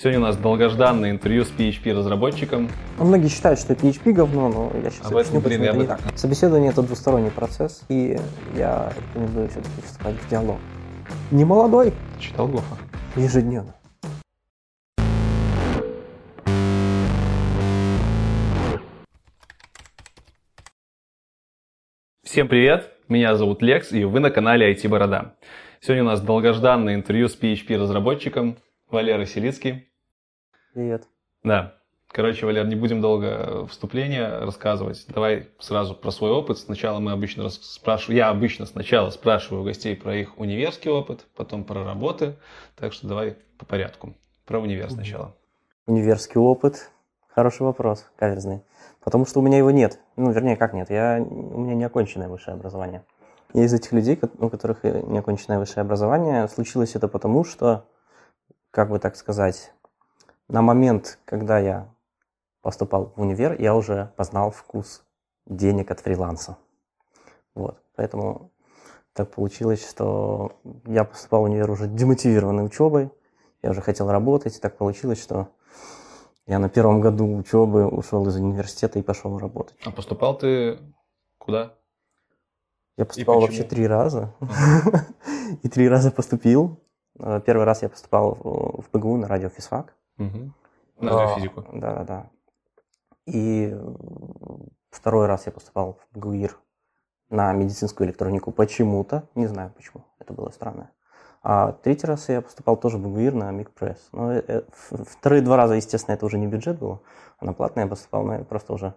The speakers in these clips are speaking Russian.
Сегодня у нас долгожданное интервью с PHP-разработчиком. Ну, Многие считают, что PHP говно, но я сейчас Об этом, объясню, блин, почему я это не этом- так. Собеседование – это двусторонний процесс, и я рекомендую все-таки вступать в диалог. Не молодой, Читал Гофа? ежедневно. Всем привет, меня зовут Лекс, и вы на канале IT Борода. Сегодня у нас долгожданное интервью с PHP-разработчиком Валерой Селицкий. Привет. Да, короче, Валер, не будем долго вступления рассказывать. Давай сразу про свой опыт. Сначала мы обычно спрашиваю, я обычно сначала спрашиваю гостей про их универский опыт, потом про работы. Так что давай по порядку. Про универ сначала. Универский опыт. Хороший вопрос, каверзный. Потому что у меня его нет. Ну, вернее, как нет? Я, у меня не оконченное высшее образование. Я из этих людей, у которых э, не оконченное высшее образование, случилось это потому, что, как бы так сказать, на момент, когда я поступал в универ, я уже познал вкус денег от фриланса. Вот. Поэтому так получилось, что я поступал в универ уже демотивированный учебой. Я уже хотел работать. Так получилось, что я на первом году учебы ушел из университета и пошел работать. А поступал ты куда? Я поступал вообще три раза. И три раза поступил. Э, Первый раз я поступал в в ПГУ на радиофизфак. Угу. На радиофизику. Да, да, да. И э, второй раз я поступал в БГУИР на медицинскую электронику почему-то. Не знаю почему. Это было странно. А третий раз я поступал тоже в БГУИР на МИГПресс. Но э, э, вторые два раза, естественно, это уже не бюджет было. А на платное я поступал, но я просто уже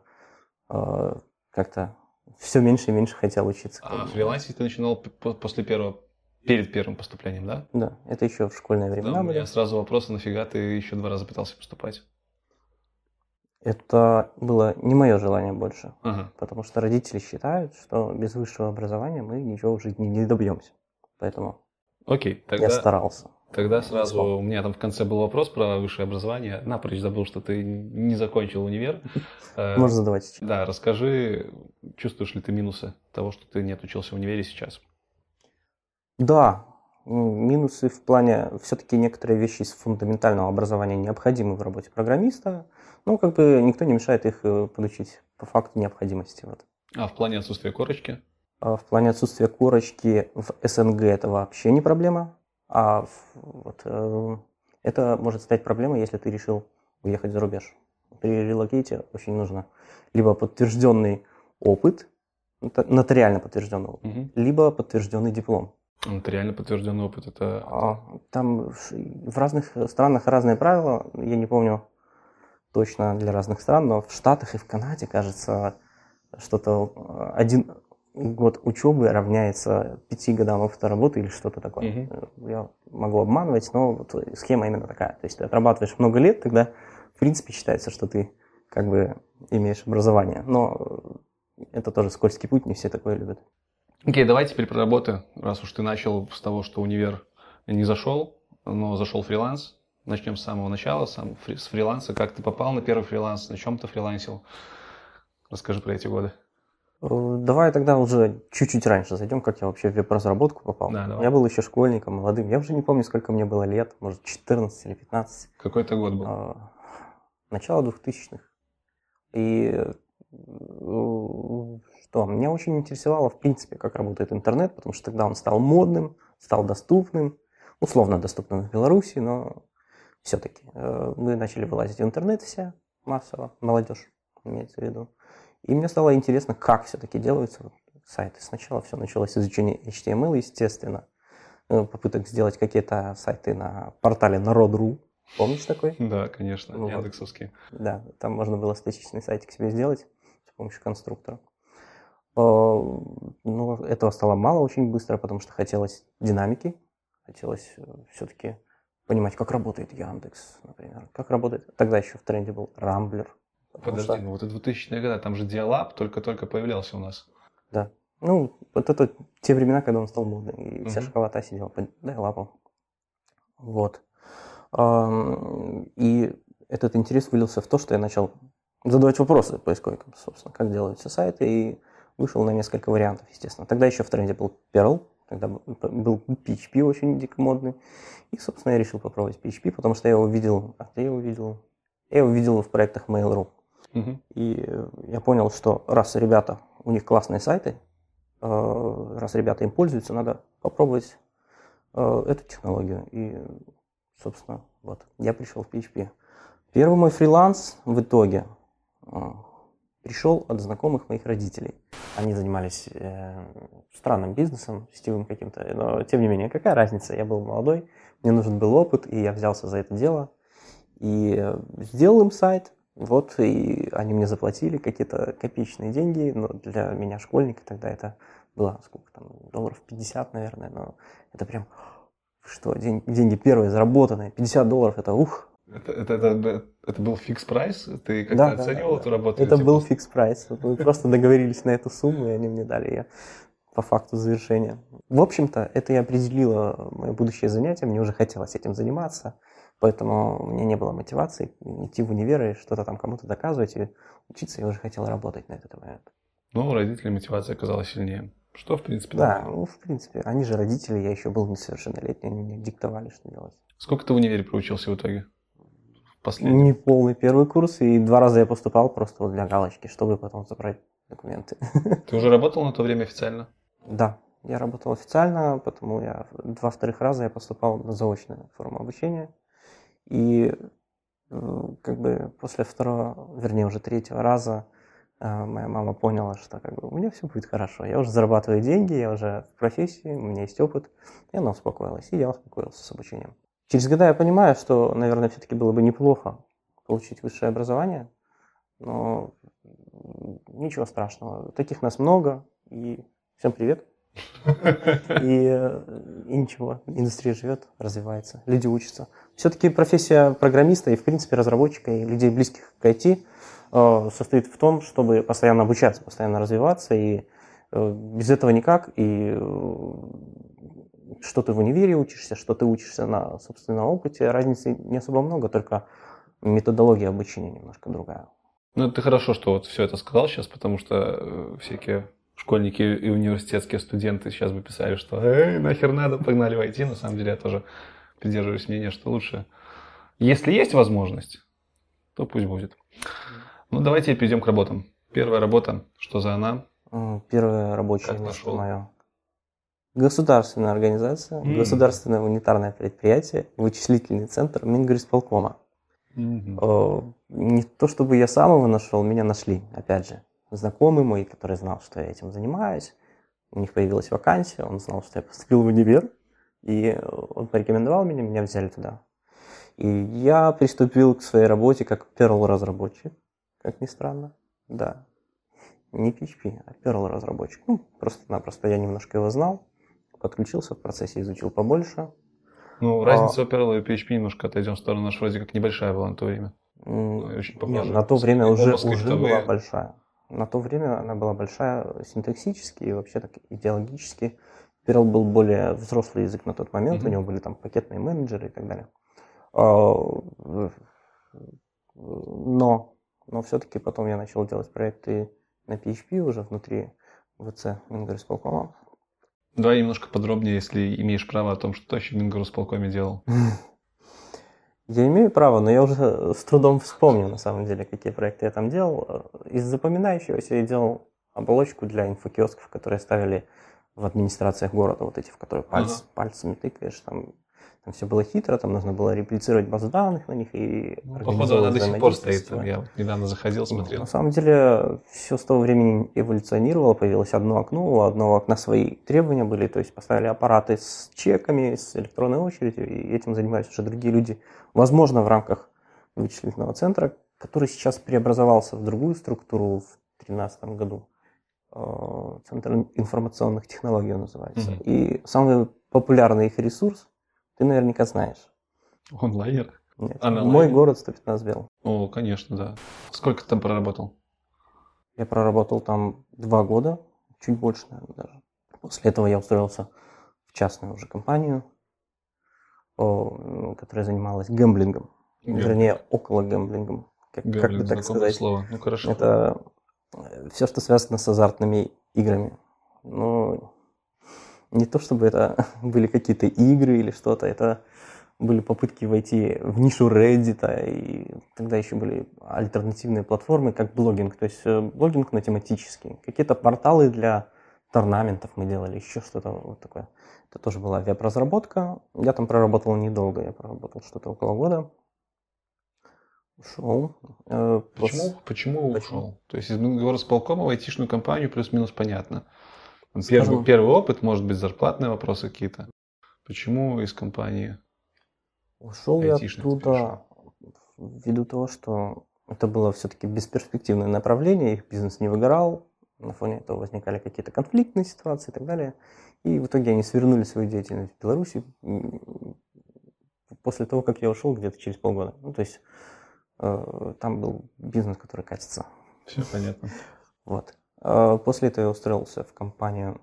э, как-то все меньше и меньше хотел учиться. А фрилансить ты начинал после первого, перед первым поступлением, да? Да, это еще в школьные Да, времена у были. меня сразу вопрос, нафига ты еще два раза пытался поступать? Это было не мое желание больше. Ага. Потому что родители считают, что без высшего образования мы ничего в жизни не добьемся. Поэтому Окей, тогда, я старался. тогда сразу Смог. у меня там в конце был вопрос про высшее образование. Напрочь забыл, что ты не закончил универ. Можно задавать сейчас. Да, расскажи, чувствуешь ли ты минусы того, что ты не отучился в универе сейчас? Да, минусы в плане, все-таки некоторые вещи из фундаментального образования необходимы в работе программиста, но как бы никто не мешает их э, подучить по факту необходимости. Вот. А в плане отсутствия корочки? А в плане отсутствия корочки в СНГ это вообще не проблема, а вот, э, это может стать проблемой, если ты решил уехать за рубеж. При релокейте очень нужно либо подтвержденный опыт, нот- нотариально подтвержденный опыт, Угу. либо подтвержденный диплом. Нотариально подтвержденный опыт. Это А, Там в разных странах разные правила, я не помню точно для разных стран, но в Штатах и в Канаде, кажется, что-то э, один год учебы равняется пяти годам опыта работы или что-то такое. Э, Я могу обманывать, но вот схема именно такая. То есть ты отрабатываешь много лет, тогда в принципе считается, что ты как бы имеешь образование. Но э, это тоже скользкий путь, не все такое любят. Окей, давай теперь про работы. Раз уж ты начал с того, что универ не зашел, но зашел фриланс. Начнем с самого начала, сам фри- с фриланса. Как ты попал на первый фриланс, на чем ты фрилансил? Расскажи про эти годы. Э, Давай тогда уже чуть-чуть раньше зайдем, как я вообще в веб-разработку попал. Да, давай. Я был еще школьником, молодым. Я уже не помню, сколько мне было лет, может, 14 или 15. Какой это год был? А, Начало 2000-х. И э, что, меня очень интересовало, в принципе, как работает интернет, потому что тогда он стал модным, стал доступным, условно доступным в Беларуси, но все-таки мы начали вылазить в интернет все массово, молодежь имеется в виду. И мне стало интересно, как все-таки делаются вот сайты. Сначала все началось с изучения HTML, естественно, э, попыток сделать какие-то сайты на портале Народ.ру. Помнишь такой? Да, конечно, ну вот. Яндексовский. Да, там можно было статичный сайтик себе сделать с помощью конструктора. Э, Но этого стало мало очень быстро, потому что хотелось динамики, хотелось все-таки понимать, как работает Яндекс, например, как работает. Тогда еще в тренде был Рамблер. Подожди, что- ну вот это 2000-е годы, там же диалап только-только появлялся у нас. Да. Ну, вот это те времена, когда он стал модным, и вся Мгм. школота сидела под лапом. Вот. И этот интерес вылился в то, что я начал задавать вопросы поисковикам, собственно, как делаются сайты, и вышел на несколько вариантов, естественно. Тогда еще в тренде был Perl, когда был PHP очень дико модный. И, собственно, я решил попробовать PHP, потому что я его видел, а ты его видел? Я его видел в проектах Mail.ru. Угу. И я понял, что раз ребята, у них классные сайты, э, раз ребята им пользуются, надо попробовать э, эту технологию. И, собственно, вот, я пришел в PHP. Первый мой фриланс в итоге э, пришел от знакомых моих родителей. Они занимались э, странным бизнесом, сетевым каким-то, но тем не менее, какая разница, я был молодой, мне нужен был опыт, и я взялся за это дело, и э, сделал им сайт, вот, и они мне заплатили какие-то копеечные деньги, но для меня, школьника, тогда это было, сколько там, долларов 50, наверное, но это прям, что, день, деньги первые заработанные, 50 долларов, это ух, это, это, это, это был фикс прайс? Ты как-то да, оценивал да, эту работу? Это был фикс прайс. Мы просто договорились на эту сумму, и они мне дали ее по факту завершения. В общем-то, это и определило мое будущее занятие. Мне уже хотелось этим заниматься, поэтому у меня не было мотивации идти в универ и что-то там кому-то доказывать и учиться. Я уже хотел работать на этот момент. Ну, у родителей мотивация оказалась сильнее. Что, в принципе, Да, нормально. ну, в принципе. Они же родители, я еще был несовершеннолетний, они мне диктовали, что делать. Сколько ты в универе проучился в итоге? Последний? Не полный первый курс, и два раза я поступал просто вот для галочки, чтобы потом забрать документы. Ты уже работал на то время официально? Да, я работал официально, потому я два вторых раза я поступал на заочную форму обучения. И э, как бы после второго, вернее уже третьего раза э, моя мама поняла, что как бы у меня все будет хорошо. Я уже зарабатываю деньги, я уже в профессии, у меня есть опыт. И она успокоилась, и я успокоился с обучением. Через года я понимаю, что, наверное, все-таки было бы неплохо получить высшее образование, но ничего страшного. Таких нас много, и всем привет. И, и ничего, индустрия живет, развивается, люди учатся. Все-таки профессия программиста и, в принципе, разработчика и людей, близких к IT, э, состоит в том, чтобы постоянно обучаться, постоянно развиваться, и э, без этого никак, и э, что ты в универе учишься, что ты учишься на собственном опыте, разницы не особо много, только методология обучения немножко другая. Ну, это хорошо, что вот все это сказал сейчас, потому что э, всякие школьники и университетские студенты сейчас бы писали, что «Эй, нахер надо, погнали войти». На самом деле я тоже придерживаюсь мнения, что лучше. Если есть возможность, то пусть будет. Ну, давайте перейдем к работам. Первая работа, что за она? Первая рабочая место мое. Государственная организация, mm. государственное унитарное предприятие, вычислительный центр Мингорисполкома. Mm-hmm. Не то чтобы я сам его нашел, меня нашли, опять же. Знакомый мой, который знал, что я этим занимаюсь, у них появилась вакансия, он знал, что я поступил в универ, и он порекомендовал меня, меня взяли туда. И я приступил к своей работе как Perl разработчик, как ни странно, да. Не PHP, а Perl разработчик. Ну, просто-напросто я немножко его знал, подключился в процессе, изучил побольше. Ну, разница а... Perl и PHP немножко отойдем в сторону, наша вроде как небольшая была на то время. Ну, очень Нет, на то время уже, уже была большая. На то время она была большая синтаксически и вообще так идеологически. Perl был более взрослый язык на тот момент, mm-hmm. у него были там пакетные менеджеры и так далее. А, но, но все-таки потом я начал делать проекты на PHP уже внутри ВЦ Мингорисполкома. Давай немножко подробнее, если имеешь право о том, что ты вообще в Мингорусполкоме делал. Я имею право, но я уже с трудом вспомню, на самом деле, какие проекты я там делал. Из запоминающегося я делал оболочку для инфокиосков, которые ставили в администрациях города, вот эти, в которые пальц, ага. пальцами тыкаешь, там там все было хитро, там нужно было реплицировать базу данных на них и ну, Походу, она до сих пор стоит там. Я недавно заходил, смотрел. на самом деле, все с того времени эволюционировало, появилось одно окно, у одного окна свои требования были, то есть поставили аппараты с чеками, с электронной очередью, и этим занимались уже другие люди. Возможно, в рамках вычислительного центра, который сейчас преобразовался в другую структуру в 2013 году. Э, Центр информационных технологий он называется. Угу. И самый популярный их ресурс ты наверняка знаешь. Онлайнер? Нет. А Мой город 115 бел. О, конечно, да. Сколько ты там проработал? Я проработал там два года, чуть больше, наверное, даже. После этого я устроился в частную уже компанию, которая занималась гэмблингом. Гэмблинг. Вернее, около гэмблингом. Как, Гэмблинг, как бы так сказать. слово. Ну, хорошо. Это все, что связано с азартными играми. Ну, Не то чтобы это были какие-то игры или что-то, это были попытки войти в нишу Reddit, и тогда еще были альтернативные платформы, как блогинг, то есть э, блогинг на тематический. Какие-то порталы для торнаментов мы делали, еще что-то вот такое. Это тоже была веб-разработка. Я там проработал недолго, я проработал что-то около года. Ушел. Э, почему, почему ушел? То есть из горосполкома в айтишную компанию плюс-минус понятно. Первый, первый опыт, может быть, зарплатные вопросы какие-то. Почему из компании? Ушел я оттуда ввиду того, что это было все-таки бесперспективное направление, их бизнес не выгорал, на фоне этого возникали какие-то конфликтные ситуации и так далее. И в итоге они свернули свою деятельность в Беларуси после того, как я ушел где-то через полгода. Ну, то есть э, там был бизнес, который катится. Все понятно. Вот. А после этого я устроился в компанию,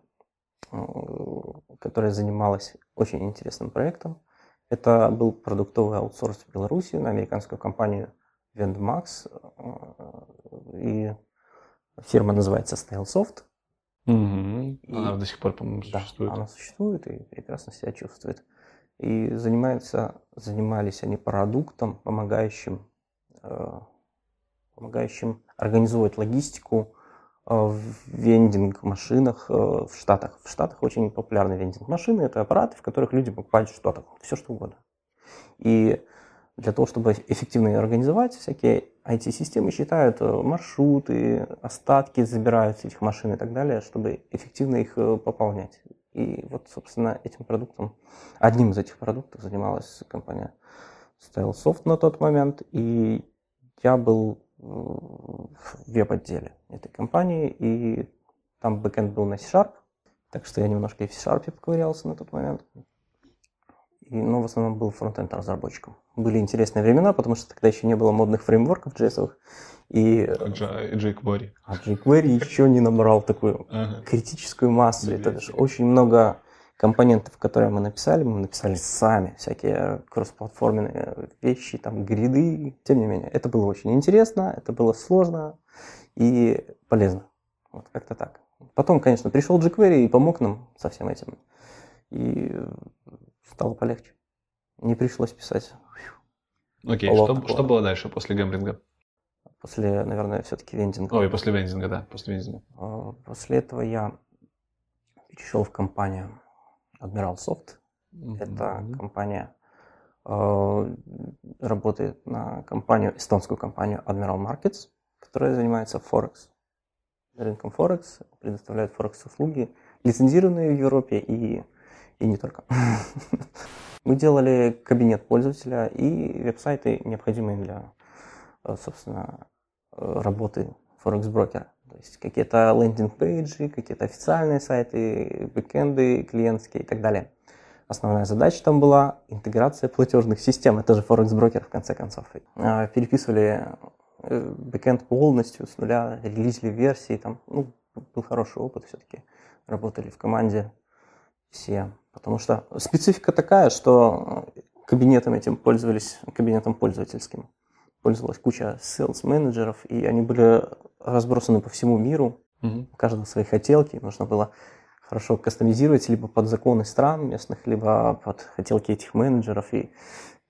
э, которая занималась очень интересным проектом. Это был продуктовый аутсорс в Беларуси на американскую компанию Vendmax. Э, и фирма называется StyleSoft. Угу. И, она до сих пор, по-моему, существует. Да, она существует и прекрасно себя чувствует. И занимаются, занимались они продуктом, помогающим, э, помогающим организовывать логистику э, в вендинг-машинах э, в Штатах. В Штатах очень популярны вендинг-машины. Это аппараты, в которых люди покупают что-то, все что угодно. И для того, чтобы эффективно организовать, всякие IT-системы считают маршруты, остатки забирают с этих машин и так далее, чтобы эффективно их пополнять. И вот, собственно, этим продуктом, одним из этих продуктов занималась компания StyleSoft на тот момент. И я был в веб-отделе этой компании, и там бэкэнд был на C-Sharp, так что я немножко и в C-Sharp поковырялся на тот момент. И, ну, в основном был фронтенд разработчиком. Были интересные времена, потому что тогда еще не было модных фреймворков JS. И jQuery. А jQuery еще не набрал такую критическую массу. Это же очень много компонентов, которые мы написали, мы написали сами, всякие кроссплатформенные вещи, там, гриды. Тем не менее, это было очень интересно, это было сложно и полезно. Вот как-то так. Потом, конечно, пришел jQuery и помог нам со всем этим. И стало полегче. Не пришлось писать. Окей, что, что было дальше после гембринга? После, наверное, все-таки вендинга. Ой, после вендинга, да, после вендинга. А, после этого я перешел в компанию Admiral Soft. Mm-hmm. Это компания э, работает на компанию, эстонскую компанию Admiral Markets, которая занимается Форекс. Рынком Форекс, предоставляет Форекс-услуги, лицензированные в Европе и, и не только. Мы делали кабинет пользователя и веб-сайты, необходимые для, э, собственно, работы Форекс-брокера. То есть какие-то лендинг-пейджи, какие-то официальные сайты, бэкенды клиентские и так далее. Основная задача там была интеграция платежных систем. Это же Форекс-брокер, в конце концов. А, переписывали э, бэкенд полностью с нуля, релизили версии. Там, ну, был хороший опыт все-таки. Работали в команде все. Потому что специфика такая, что кабинетом этим пользовались, кабинетом пользовательским пользовалась куча sales менеджеров, и они были разбросаны по всему миру. Угу. У каждого свои хотелки. Нужно было хорошо кастомизировать либо под законы стран местных, либо под хотелки этих менеджеров. И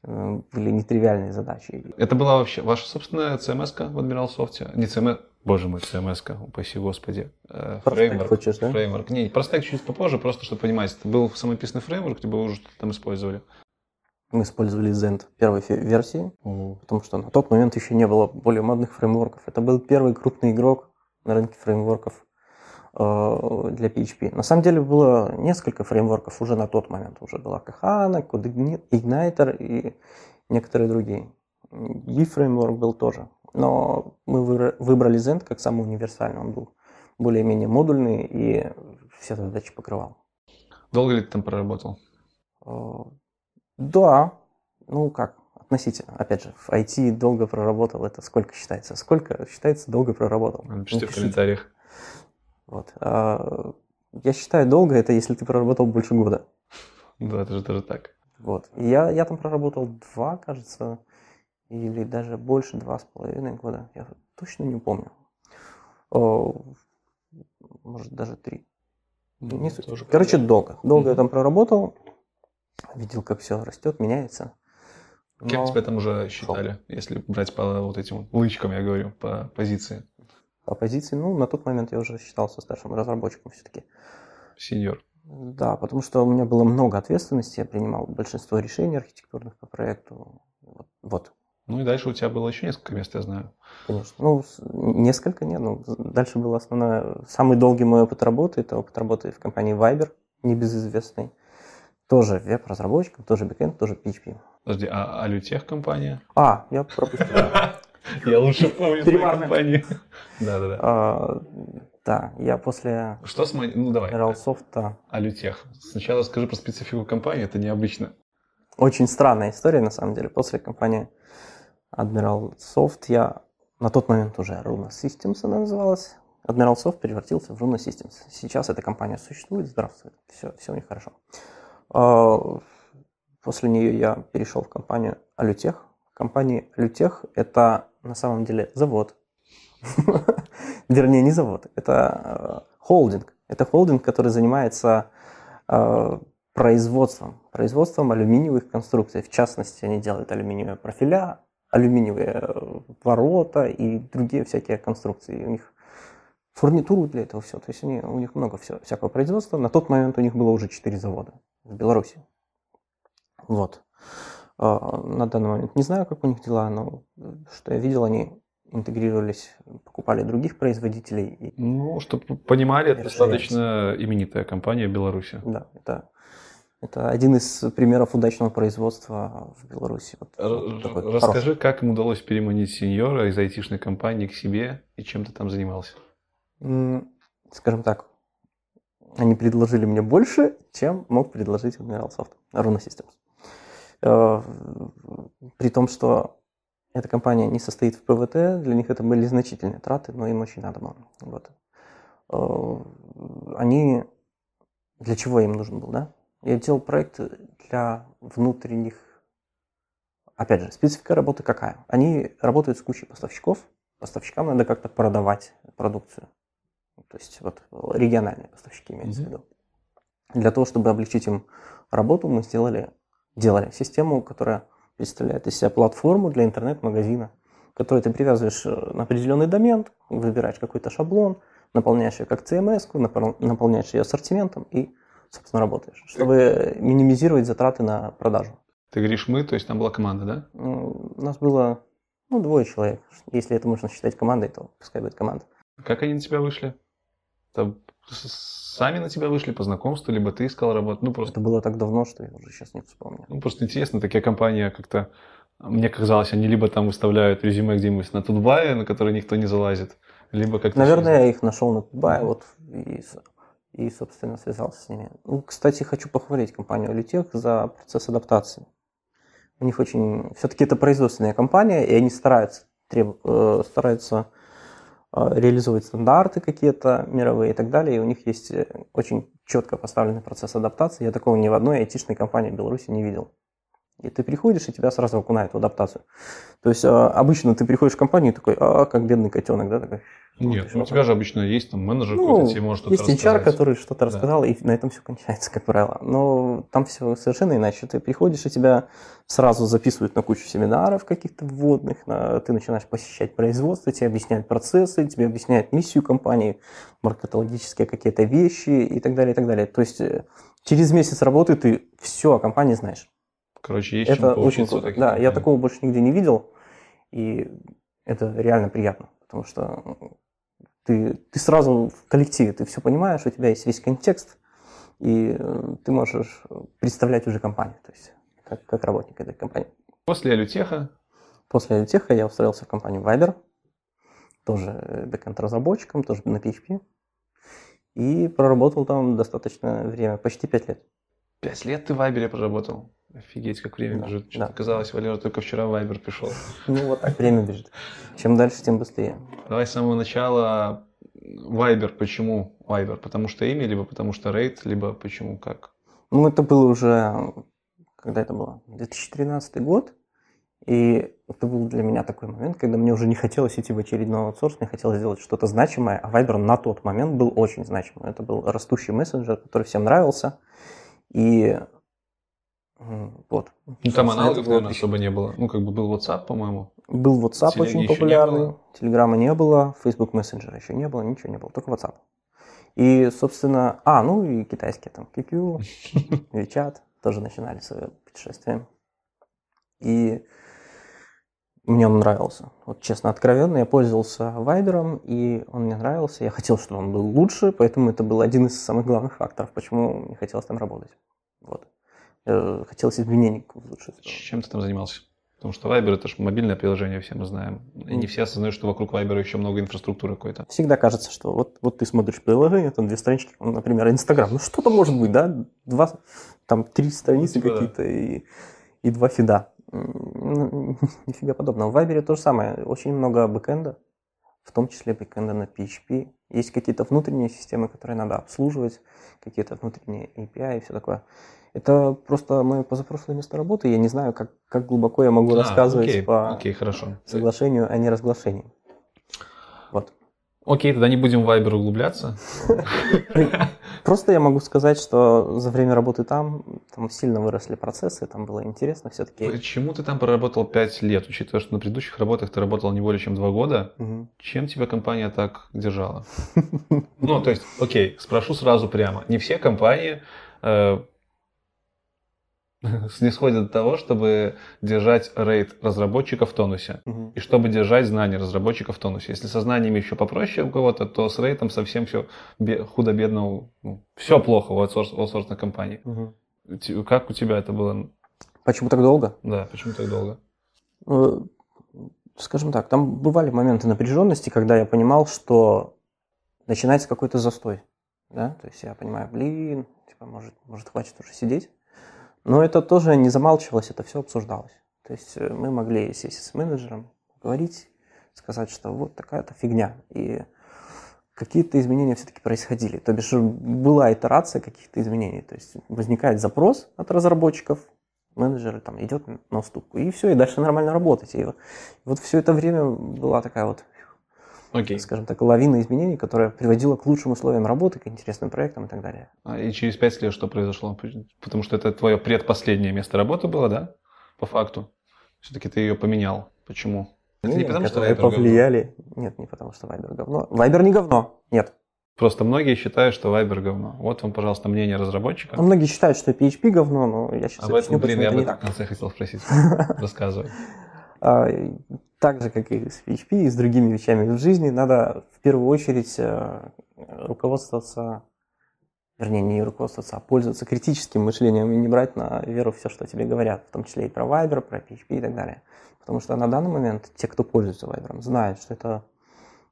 э, были нетривиальные задачи. Это была вообще ваша собственная CMS в Admiral Soft? Не CMS, боже мой, CMS, упаси господи. Э, фреймворк. хочешь, да? Фреймворк. Не, Простак чуть попозже, просто чтобы понимать. Это был самописный фреймворк, где вы уже что-то там использовали. Мы использовали Zend первой версии, потому что на тот момент еще не было более модных фреймворков. Это был первый крупный игрок на рынке фреймворков э, для PHP. На самом деле было несколько фреймворков уже на тот момент. Уже была Kahana, CodeIgniter и некоторые другие. E-фреймворк был тоже. Но мы выбрали Zend как самый универсальный. Он был более-менее модульный и все задачи покрывал. Долго ли ты там проработал? Да, ну как, относительно. Опять же, в IT долго проработал, это сколько считается? Сколько считается долго проработал? Напишите в комментариях. Вот. А, я считаю долго, это если ты проработал больше года. Да, это же тоже так. Вот. я, я там проработал два, кажется, или даже больше, два с половиной года. Я точно не помню. О, может, даже три. Не суть. Короче, долго. Долго я там проработал, видел, как все растет, меняется. Кем Но- тебя там уже считали, если брать по вот этим лычкам, я говорю, по позиции? По позиции, ну, на тот момент я уже считался старшим разработчиком все-таки. Сеньор. Да, потому что у меня было много ответственности, я принимал большинство решений архитектурных по проекту. Вот, вот, Ну и дальше у тебя было еще несколько мест, я знаю. конечно. Ну, несколько, нет, ну, дальше было основное. Самый долгий мой опыт работы, это опыт работы в компании Viber, небезызвестной. Тоже веб-разработчиком, тоже бэкэнд, тоже PHP. Подожди, а Алютех компания? А, я пропустил. Я лучше помню Переварная. компанию. Да-да-да. А, Да, я после Что с моей... Ну давай. Realsoft Алютех. Сначала скажи про специфику компании, это необычно. Очень странная история, на самом деле. После компании Admiral Soft я на тот момент уже Runa Systems она называлась. Admiral Soft превратился в Runa Systems. Сейчас эта компания существует, здравствует. Все, все у них хорошо. А, После нее я перешел в компанию Alutech. Компания Alutech это на самом деле завод. Вернее, не завод, это э, холдинг. Это холдинг, который занимается э, производством, производством алюминиевых конструкций. В частности, они делают алюминиевые профиля, алюминиевые э, ворота и другие всякие конструкции. У них фурнитуру для этого все. То есть они, у них много всего, всякого производства. На тот момент у них было уже 4 завода в Беларуси. Вот. А, На данный момент не знаю, как у них дела, но э, что я видел, они интегрировались, покупали других производителей. Ну, чтобы понимали, это достаточно именитая компания в Беларуси. да, это, это один из примеров удачного производства в Беларуси. Вот Р- такой хороший. Расскажи, как им удалось переманить сеньора из айтишной компании к себе и чем ты там занимался? Скажем так, они предложили мне больше, чем мог предложить Admiral Soft, Runa Systems. Э, При том, что эта компания не состоит в ПВТ, для них это были значительные траты, но им очень надо было. Вот. Э, Они... Для чего им нужен был, да? Я делал проект для внутренних... Опять же, специфика работы какая? Они работают с кучей поставщиков, поставщикам надо как-то продавать продукцию. То есть вот региональные поставщики имеется в Мгм. виду. Для того, чтобы облегчить им работу, мы сделали, делали систему, которая представляет из себя платформу для интернет-магазина, которую ты привязываешь э, на определенный домен, выбираешь какой-то шаблон, наполняешь ее как CMS, напол- наполняешь ее ассортиментом и, собственно, работаешь, чтобы минимизировать затраты на продажу. Ты говоришь мы, то есть там была команда, да? Ну, У нас было ну, двое человек. Если это можно считать командой, то пускай будет команда. Как они на тебя вышли? Это сами на тебя вышли по знакомству, либо ты искал работу? Ну, просто, Это было так давно, что я уже сейчас не вспомню. ну, просто интересно, такие компании как-то, мне казалось, они либо там выставляют резюме где-нибудь на Тутбае, на который никто не залазит, либо как-то... Наверное, я их нашел на Тутбае, вот, и, и, собственно, связался с ними. Ну, кстати, хочу похвалить компанию Лютех за процесс адаптации. У них очень... Все-таки это производственная компания, и они стараются, треб- э, стараются э, реализовывать стандарты какие-то мировые и так далее. И у них есть э, очень четко поставленный процесс адаптации. Я такого ни в одной айтишной компании в Беларуси не видел. И ты приходишь, и тебя сразу окунают в адаптацию. То есть э, обычно ты приходишь в компанию и такой, а, как бедный котенок, да, такой. Нет, ну, у тебя же обычно есть там менеджер Ну, какой-то, тебе может что-то Есть HR, рассказать. который что-то Да. рассказал, и на этом все кончается, как правило. Но там все совершенно иначе. Ты приходишь, и тебя сразу записывают на кучу семинаров каких-то вводных, на- ты начинаешь посещать производство, тебе объясняют процессы, тебе объясняют миссию компании, маркетологические какие-то вещи и так далее, и так далее. То есть э, через месяц работы ты все о компании знаешь. Короче, есть чем это очень поучиться у круто. Да, я такого больше нигде не видел, и это реально приятно, потому что ты, ты сразу в коллективе, ты все понимаешь, у тебя есть весь контекст, и э, ты можешь представлять уже компанию, то есть как, как работник этой компании. После Алютеха После Альтеха я устроился в компанию Viber, тоже э, бэкэнд-разработчиком, тоже на PHP, и проработал там достаточно время, почти 5 лет. пять лет ты в Вайбере проработал. Офигеть, как время Да, бежит. да. Казалось, Валера только вчера в Вайбер пришел. Ну вот так время бежит. Чем дальше, тем быстрее. Давай с самого начала. Вайбер, почему Вайбер? Потому что имя, либо потому что рейд, либо почему как? Ну, это было уже, когда это было, 2013 год. И это был для меня такой момент, когда мне уже не хотелось идти в очередной аутсорс, мне хотелось сделать что-то значимое, а Viber на тот момент был очень значимым. Это был растущий мессенджер, который всем нравился. И вот. Ну, там аналогов, наверное, особо не было. Ну, как бы был WhatsApp, по-моему. Был WhatsApp Телеги очень популярный, Телеграма не было, Facebook Messenger еще не было, ничего не было, только WhatsApp. И, собственно, а, ну и китайские там QQ, WeChat тоже начинали свое путешествие. И мне он нравился. Вот честно, откровенно, я пользовался Вайбером, и он мне нравился. Я хотел, чтобы он был лучше, поэтому это был один из самых главных факторов, почему мне хотелось там работать. Вот. Э, хотелось изменений в лучшую сторону. Чем ты там занимался? Потому что Viber это же мобильное приложение, все мы знаем. И не все осознают, что вокруг Viber еще много инфраструктуры какой-то. Всегда кажется, что вот, вот ты смотришь приложение, там две странички, например, Инстаграм. Ну что там может быть, да? Два, там три страницы ну, типа какие-то да. и, и два фида. Ну, нифига подобного. В Viber то же самое. Очень много бэкэнда, в том числе бэкэнда на PHP. Есть какие-то внутренние системы, которые надо обслуживать, какие-то внутренние API и все такое. Это просто мое позапрошлое место работы. Я не знаю, как, как глубоко я могу а, рассказывать окей, по окей, хорошо. соглашению, а не разглашению. Вот. Окей, тогда не будем в Viber углубляться. Просто я могу сказать, что за время работы там, там сильно выросли процессы, там было интересно все-таки. Почему ты там проработал 5 лет, учитывая, что на предыдущих работах ты работал не более чем 2 года? Угу. Чем тебя компания так держала? Ну, то есть, окей, спрошу сразу прямо. Не все компании э, снисходит до того, чтобы держать рейд разработчиков в тонусе. Угу. И чтобы держать знания разработчиков в тонусе. Если со знаниями еще попроще у кого-то, то с рейтом совсем все худо-бедно, ну, все плохо в аутсорсной компании. Угу. Как у тебя это было? Почему так долго? Да, почему так долго? Э, скажем так, там бывали моменты напряженности, когда я понимал, что начинается какой-то застой. Да? То есть я понимаю, блин, типа, может, может хватит уже сидеть. Но это тоже не замалчивалось, это все обсуждалось. То есть э, мы могли сесть с менеджером, говорить, сказать, что вот такая-то фигня. И какие-то изменения все-таки происходили. То бишь была итерация каких-то изменений. То есть возникает запрос от разработчиков, менеджер там идет на уступку, и все, и дальше нормально работать. И вот все это время была такая вот okay. скажем так, лавина изменений, которая приводила к лучшим условиям работы, к интересным проектам и так далее. А, и через пять лет что произошло? Потому что это твое предпоследнее место работы было, да? По факту. Все-таки ты ее поменял. Почему? Это не потому, что Viber повлияли. Говно. Нет, не потому, что Viber говно. Viber не говно. Нет. Просто многие считают, что Viber говно. Вот вам, пожалуйста, мнение разработчика. А многие считают, что PHP говно, но я сейчас Об этом, блин, я об этом в конце хотел спросить. Рассказывай. А, так же, как и с PHP, и с другими вещами в жизни, надо в первую очередь э, руководствоваться, вернее, не руководствоваться, а пользоваться критическим мышлением и не брать на веру все, что тебе говорят, в том числе и про Viber, про PHP и так далее. Потому что на данный момент те, кто пользуется Viber, знают, что это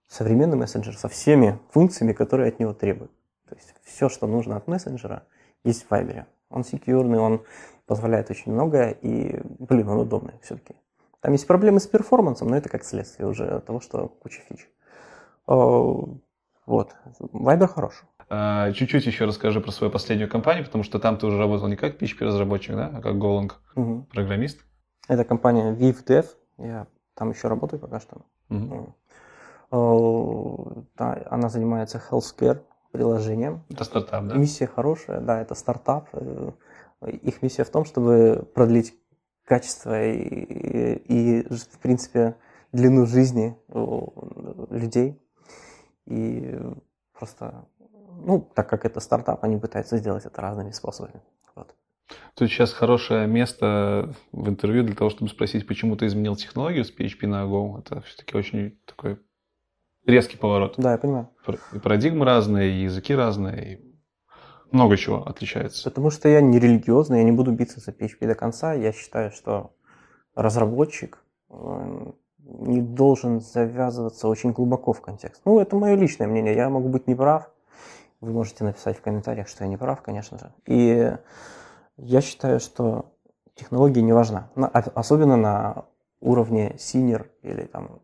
современный мессенджер со всеми функциями, которые от него требуют. То есть все, что нужно от мессенджера, есть в Viber. Он секьюрный, он позволяет очень многое, и, блин, он удобный все-таки. Там есть проблемы с перформансом, но это как следствие уже того, что куча фич. Э, вот. Viber хорош. А, чуть-чуть еще расскажи про свою последнюю компанию, потому что там ты уже работал не как PHP-разработчик, да, а как Golang угу. программист. Это компания VivDev. Я там еще работаю пока что. Угу. Да, она занимается healthcare приложением. Это стартап, да? Миссия хорошая, да, это стартап. Э, их миссия в том, чтобы продлить качество и, и, в принципе, длину жизни людей. И просто, ну, так как это стартап, они пытаются сделать это разными способами. Вот. Тут сейчас хорошее место в интервью для того, чтобы спросить, почему ты изменил технологию с PHP на Go. Это все-таки очень такой резкий поворот. Да, я понимаю. И парадигмы разные, и языки разные, и много чего отличается. Потому что я не религиозный, я не буду биться за PHP до конца. Я считаю, что разработчик э, не должен завязываться очень глубоко в контекст. Ну, это мое личное мнение. Я могу быть неправ. Вы можете написать в комментариях, что я не прав, конечно же. И я считаю, что технология не важна. Особенно на уровне senior или там,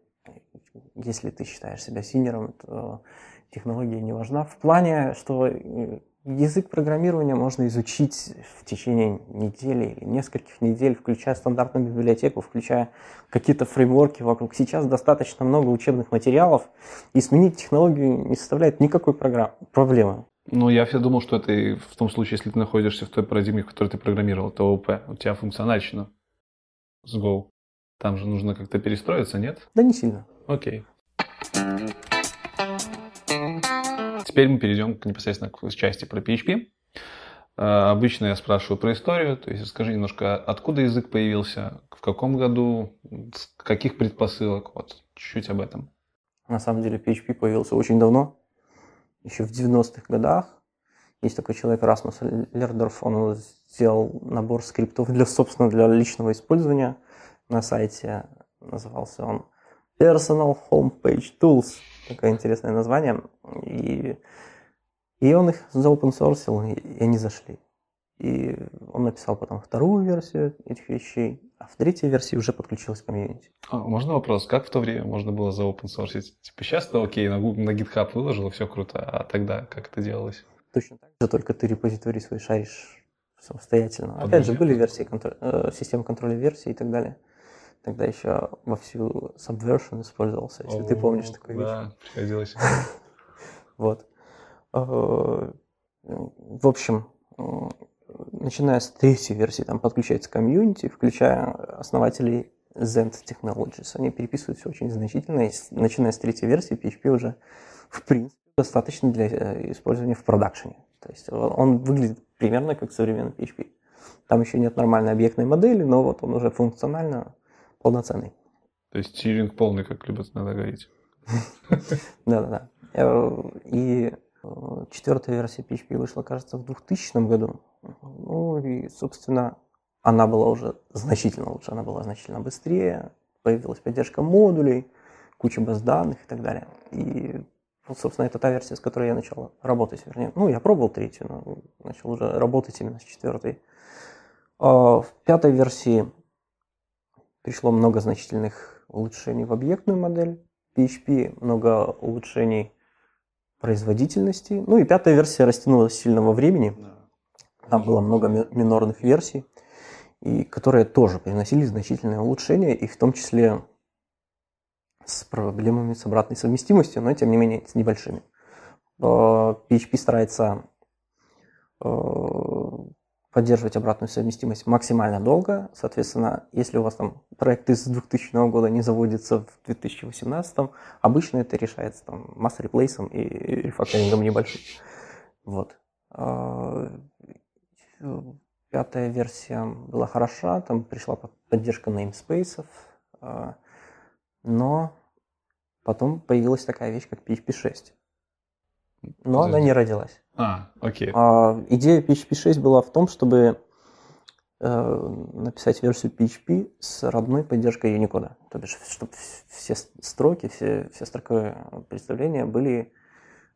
если ты считаешь себя senior ом, то технология не важна. В плане, что э, язык программирования можно изучить в течение недели или нескольких недель, включая стандартную библиотеку, включая какие-то фреймворки вокруг. Сейчас достаточно много учебных материалов, и сменить технологию не составляет никакой программ, проблемы. Ну, я все думал, что это и в том случае, если ты находишься в той парадигме, в которой ты программировал, то ООП, у тебя функциональщина с Go. Там же нужно как-то перестроиться, нет? Да не сильно. Окей. Теперь мы перейдем к, непосредственно к части про PHP. Э, обычно я спрашиваю про историю, то есть скажи немножко, откуда язык появился, в каком году, с каких предпосылок, вот, чуть-чуть об этом. На самом деле PHP появился очень давно, еще в 90-х годах. Есть такой человек Расмус Лердорф, он сделал набор скриптов для, собственно, для личного использования на сайте. Назывался он Personal Homepage Tools. Такое интересное название. И, и он их заопенсорсил, и они зашли. И он написал потом вторую версию этих вещей, а в третьей версии уже подключилась комьюнити. А, можно вопрос? Как в то время можно было заопенсорсить? Типа сейчас-то окей, на, на GitHub выложил, все круто, а тогда как это делалось? Точно так же, только ты репозиторий свой шаришь самостоятельно. Подожди. Опять же, были версии, контроль, э, системы контроля версий и так далее. Тогда еще вовсю Subversion использовался, если О, ты помнишь такую вещь. Да, приходилось. Вот. Э, в общем, начиная с третьей версии, там подключается комьюнити, включая основателей Zend Technologies. Они переписывают все очень значительно. И начиная с третьей версии, PHP уже, в принципе, достаточно для э, использования в продакшене. То есть он выглядит примерно как современный PHP. Там еще нет нормальной объектной модели, но вот он уже функционально полноценный. То есть тиринг полный, как любят иногда говорить. Да-да-да. Э, и э, четвертая версия PHP вышла, кажется, в 2000 году. Ну и, собственно, она была уже значительно лучше, она была значительно быстрее, появилась поддержка модулей, куча баз данных и так далее. И вот, собственно, это та версия, с которой я начал работать, вернее. Ну, я пробовал третью, но начал уже работать именно с четвертой. А в пятой версии пришло много значительных улучшений в объектную модель PHP, много улучшений производительности. Ну и пятая версия растянулась сильно во времени. Там было много минорных версий, и которые тоже приносили значительные улучшения, и в том числе с проблемами с обратной совместимостью, но тем не менее с небольшими. PHP э, старается э, поддерживать обратную совместимость максимально долго. Соответственно, если у вас там проект из 2000 года не заводится в 2018, обычно это решается там масс-реплейсом и рефакторингом небольшим. Вот. А, пятая версия была хороша, там пришла поддержка namespace, а, но потом появилась такая вещь, как PHP 6. Но Подожди. она не родилась. А, окей. А, идея PHP 6 была в том, чтобы э, написать версию PHP с родной поддержкой Unicode. То бишь, чтобы все строки, все, все строковые представления были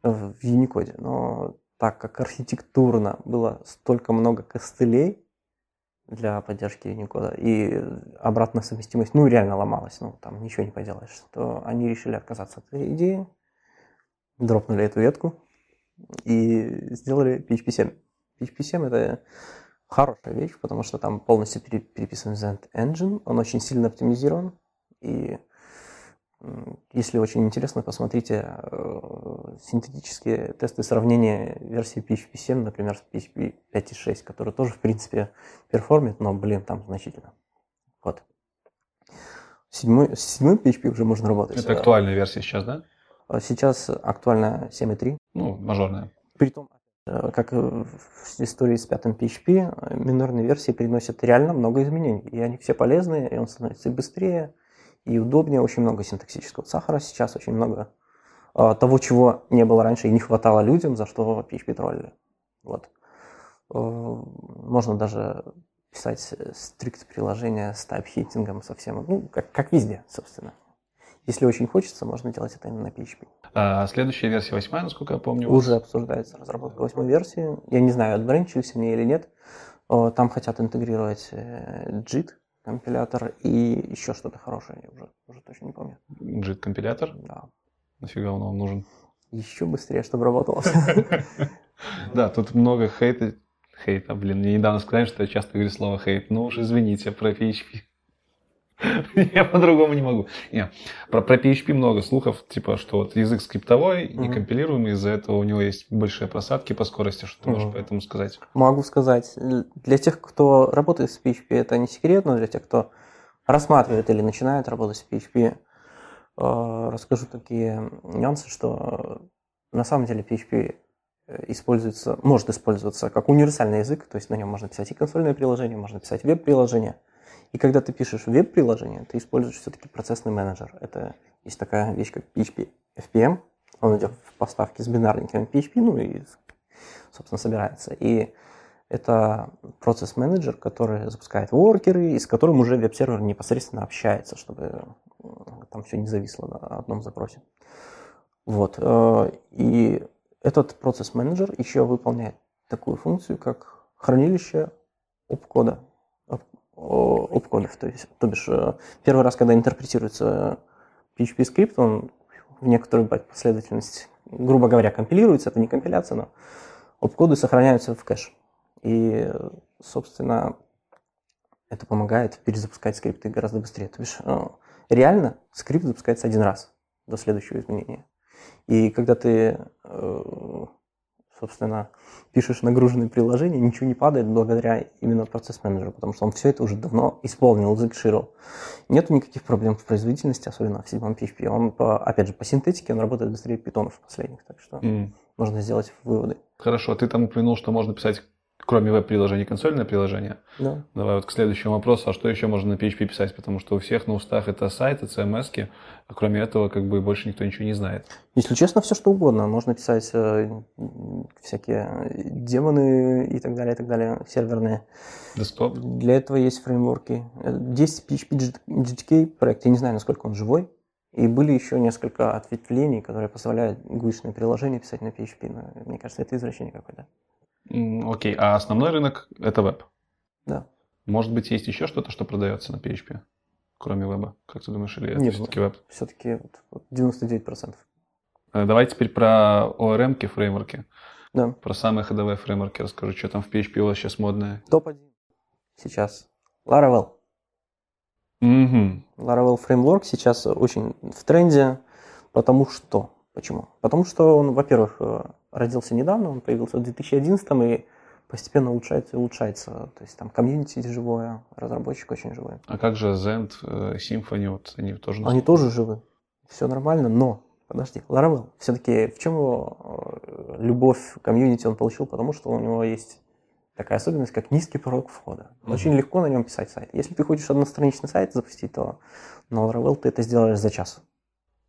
в Unicode. Но так как архитектурно было столько много костылей для поддержки Unicode, и обратная совместимость, ну, реально ломалась, ну, там ничего не поделаешь, то они решили отказаться от этой идеи, дропнули эту ветку и сделали PHP 7. PHP 7 это хорошая вещь, потому что там полностью переписан Zend Engine, он очень сильно оптимизирован, и если очень интересно, посмотрите э, синтетические тесты сравнения версии PHP 7, например, с PHP 5.6, который тоже, в принципе, перформит, но, блин, там значительно. Вот. Седьмой, с PHP уже можно работать. Это актуальная версия сейчас, да? А сейчас актуально 7.3. Ну, мажорная. Притом, э, как в истории с пятым PHP, минорные версии приносят реально много изменений. И они все полезные, и он становится быстрее, и удобнее. Очень много синтаксического сахара сейчас, очень много а, того, чего не было раньше и не хватало людям, за что PHP троллили. Вот. Э, можно даже писать стрикт приложения с тайп-хитингом совсем, ну, как, как везде, собственно. Если очень хочется, можно делать это именно на PHP. А следующая версия восьмая, насколько я помню. Уже обсуждается разработка восьмой версии. Я не знаю, отбранчились они или нет. Там хотят интегрировать э, JIT компилятор и еще что-то хорошее, я уже, уже точно не помню. JIT компилятор? Да. Нафига он вам нужен? Еще быстрее, чтобы работало. Да, тут много хейта. Хейта, блин, мне недавно сказали, что я часто говорю слово хейт. Ну уж извините, про PHP. Я по-другому не могу. Не, про, про PHP много слухов, типа, что вот язык скриптовой, некомпилируемый, из-за этого у него есть большие просадки по скорости. Что ты можешь по этому сказать? Могу сказать. Для тех, кто работает с PHP, это не секрет, но для тех, кто рассматривает или начинает работать с PHP, э, расскажу такие нюансы, что на самом деле PHP используется, может использоваться как универсальный язык, то есть на нем можно писать и консольное приложение, можно писать веб-приложение – и когда ты пишешь веб-приложение, ты используешь все-таки процессный менеджер. Это есть такая вещь, как PHP FPM. Он идет в поставке с бинарниками PHP, ну и, собственно, собирается. И это процесс-менеджер, который запускает воркеры, и с которым уже веб-сервер непосредственно общается, чтобы там все не зависло на одном запросе. Вот. Э, и этот процесс-менеджер еще выполняет такую функцию, как хранилище опкода опкодов. То, есть, то бишь, э, первый раз, когда интерпретируется PHP скрипт, он в некоторую последовательность, грубо говоря, компилируется, это не компиляция, но опкоды сохраняются в кэш. И, собственно, это помогает перезапускать скрипты гораздо быстрее. То бишь, э, реально скрипт запускается один раз до следующего изменения. И когда ты э, собственно, пишешь нагруженные приложения, ничего не падает благодаря именно процесс-менеджеру, потому что он все это уже давно исполнил, закшировал. Нет никаких проблем в производительности, особенно в седьмом PHP. Он, по, опять же, по синтетике он работает быстрее питонов последних, так что mm. можно сделать выводы. Хорошо, ты там упомянул, что можно писать кроме веб-приложений, консольное приложение. Да. Давай вот к следующему вопросу. А что еще можно на PHP писать? Потому что у всех на устах это сайты, CMS, а кроме этого как бы больше никто ничего не знает. Если честно, все что угодно. Можно писать э, всякие демоны и так далее, и так далее, серверные. Десктоп? Для этого есть фреймворки. Есть PHP GTK проект, я не знаю, насколько он живой. И были еще несколько ответвлений, которые позволяют гуишные приложения писать на PHP. Но мне кажется, это извращение какое-то. Окей, а основной рынок это веб? Да. Может быть, есть еще что-то, что продается на PHP, кроме веба? Как ты думаешь, или это Нет, все-таки веб? Все-таки 99%. Э, давай теперь про ORM-ки, фреймворки. Да. Про самые ходовые фреймворки расскажу, что там в PHP у вас сейчас модное. Топ-1 сейчас. Laravel. Угу. Laravel фреймворк сейчас очень в тренде, потому что... Почему? Потому что он, во-первых, э, родился недавно, он появился в 2011 и постепенно улучшается и улучшается. То есть там комьюнити живое, разработчик очень живой. А как же Zend, э, Symfony, вот они тоже? Они тоже живы. Все нормально, но подожди, Laravel, все-таки в чем его э, любовь к комьюнити он получил? Потому что у него есть такая особенность, как низкий порог входа. Mm-hmm. Очень легко на нем писать сайт. Если ты хочешь одностраничный сайт запустить, то на Laravel ты это сделаешь за час.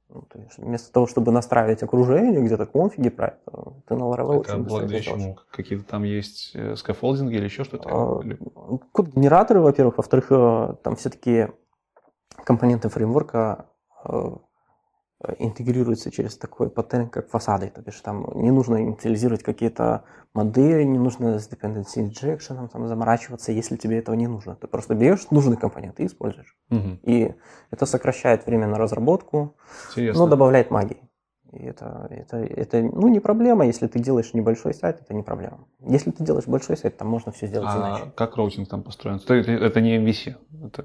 Ну, то есть вместо того, чтобы настраивать окружение, где-то конфиги брать, ты на Laravel очень благодаря чему? Какие-то там есть э, скафолдинги или еще что-то? А, код-генераторы, во-первых. Во-вторых, э, там все-таки компоненты фреймворка Э, интегрируется через такой паттерн, как фасады. То есть там не нужно инициализировать какие-то модели, не нужно с dependency injection там, заморачиваться, если тебе этого не нужно. Ты просто берешь нужный компонент и используешь. Угу. И это сокращает время на разработку, Интересно. но добавляет магии. И это, это, это ну, не проблема, если ты делаешь небольшой сайт, это не проблема. Если ты делаешь большой сайт, там можно все сделать а иначе. как роутинг там построен? Это, это не MVC? Это...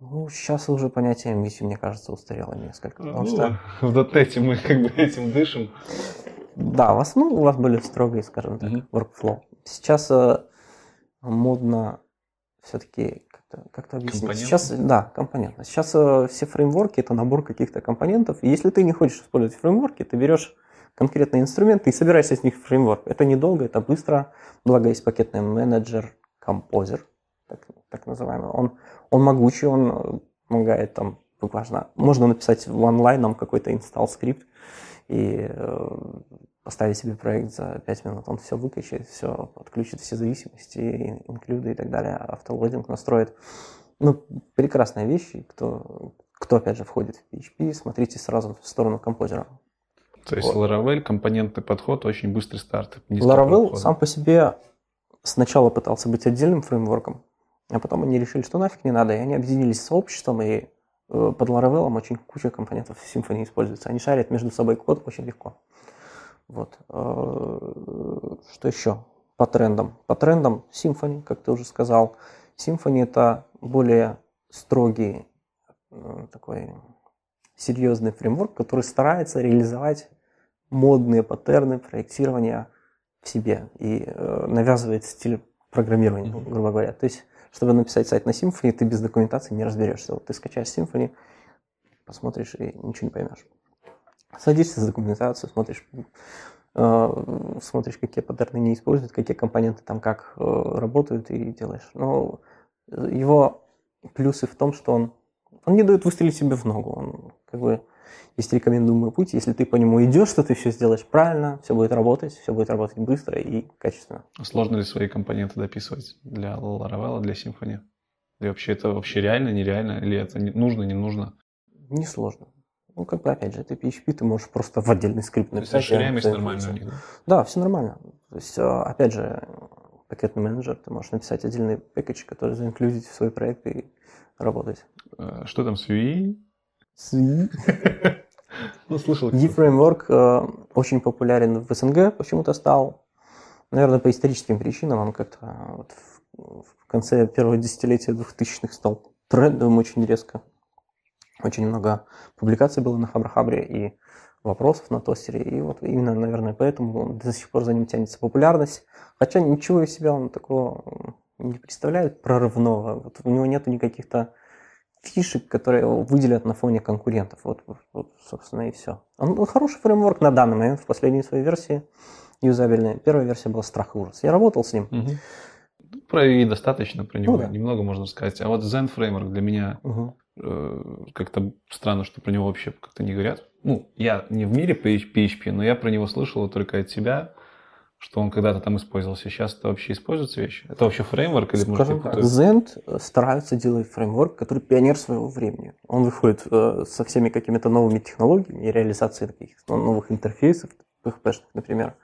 Ну, сейчас уже понятие MVC, мне кажется, устарело несколько. Потому ну, что... В дотнете мы как бы этим дышим. Да, в основном у вас были строгие, скажем так, uh-huh. workflow. Сейчас э, модно все-таки как-то, как объяснить. Сейчас, да, компонентно. Сейчас э, все фреймворки это набор каких-то компонентов. И если ты не хочешь использовать фреймворки, ты берешь конкретные инструменты и собираешься с них фреймворк. Это недолго, это быстро. Благо есть пакетный менеджер, композер, так, так называемый. Он он могучий, он э, помогает там важно. Можно написать в онлайном какой-то инсталл скрипт и э, поставить себе проект за 5 минут. Он все выкачает, все подключит все зависимости, инклюды и так далее, автолодинг настроит. Ну, прекрасная вещь. Кто, кто опять же входит в PHP, смотрите сразу в сторону композера. То есть вот. Laravel, компонентный подход, очень быстрый старт. Laravel сам по себе сначала пытался быть отдельным фреймворком, а потом они решили, что нафиг не надо, и они объединились с сообществом, и э, под Laravel очень куча компонентов Symfony используется. Они шарят между собой код очень легко. Вот. Э, что еще? По трендам. По трендам Symfony, как ты уже сказал. Symfony это более строгий э, такой серьезный фреймворк, который старается реализовать модные паттерны проектирования в себе и навязывает стиль программирования, грубо говоря. То есть, чтобы написать сайт на Symfony, ты без документации не разберешься. Вот ты скачаешь Symfony, посмотришь и ничего не поймешь. Садишься за документацию, смотришь, э, смотришь, какие паттерны не используют, какие компоненты там как э, работают и делаешь. Но его плюсы в том, что он, он не дает выстрелить себе в ногу. Он как бы есть рекомендуемый путь. Если ты по нему идешь, то ты все сделаешь правильно, все будет работать, все будет работать быстро и качественно. Сложно ли свои компоненты дописывать для Laravel, для Symfony? Или вообще это вообще реально, нереально? Или это нужно, не нужно? Несложно. Ну, как бы, опять же, это PHP, ты можешь просто в отдельный скрипт написать. То есть расширяемость нормально у них, да? Да, все нормально. То есть, а, опять же, пакетный менеджер, ты можешь написать отдельный пакет, который заинклюзить в свой проект и работать. А, что там с UI? Ну, слышал. E-фреймворк э, очень популярен в СНГ, почему-то стал. Наверное, по историческим причинам он как-то вот в, в конце первого десятилетия 2000-х стал трендовым очень резко. Очень много публикаций было на Хабрахабре и вопросов на тостере. И вот именно, наверное, поэтому до сих пор за ним тянется популярность. Хотя ничего из себя он такого не представляет прорывного. Вот у него нет никаких-то фишек, которые его выделят на фоне конкурентов. Вот, вот собственно, и все. Он, он хороший фреймворк на данный момент в последней своей версии юзабельной. Первая версия была страх и ужас. Я работал с ним. Угу. Про и достаточно про него, ну, да. немного можно сказать. А вот Zen Framework для меня угу. э, как-то странно, что про него вообще как-то не говорят. Ну, я не в мире PHP, но я про него слышал только от тебя что он когда-то там использовался. Сейчас это вообще используются вещи? Это вообще фреймворк? Или Скажем так, Zend старается делать фреймворк, который пионер своего времени. Он выходит э, со всеми какими-то новыми технологиями и реализацией таких новых интерфейсов, PHP, например.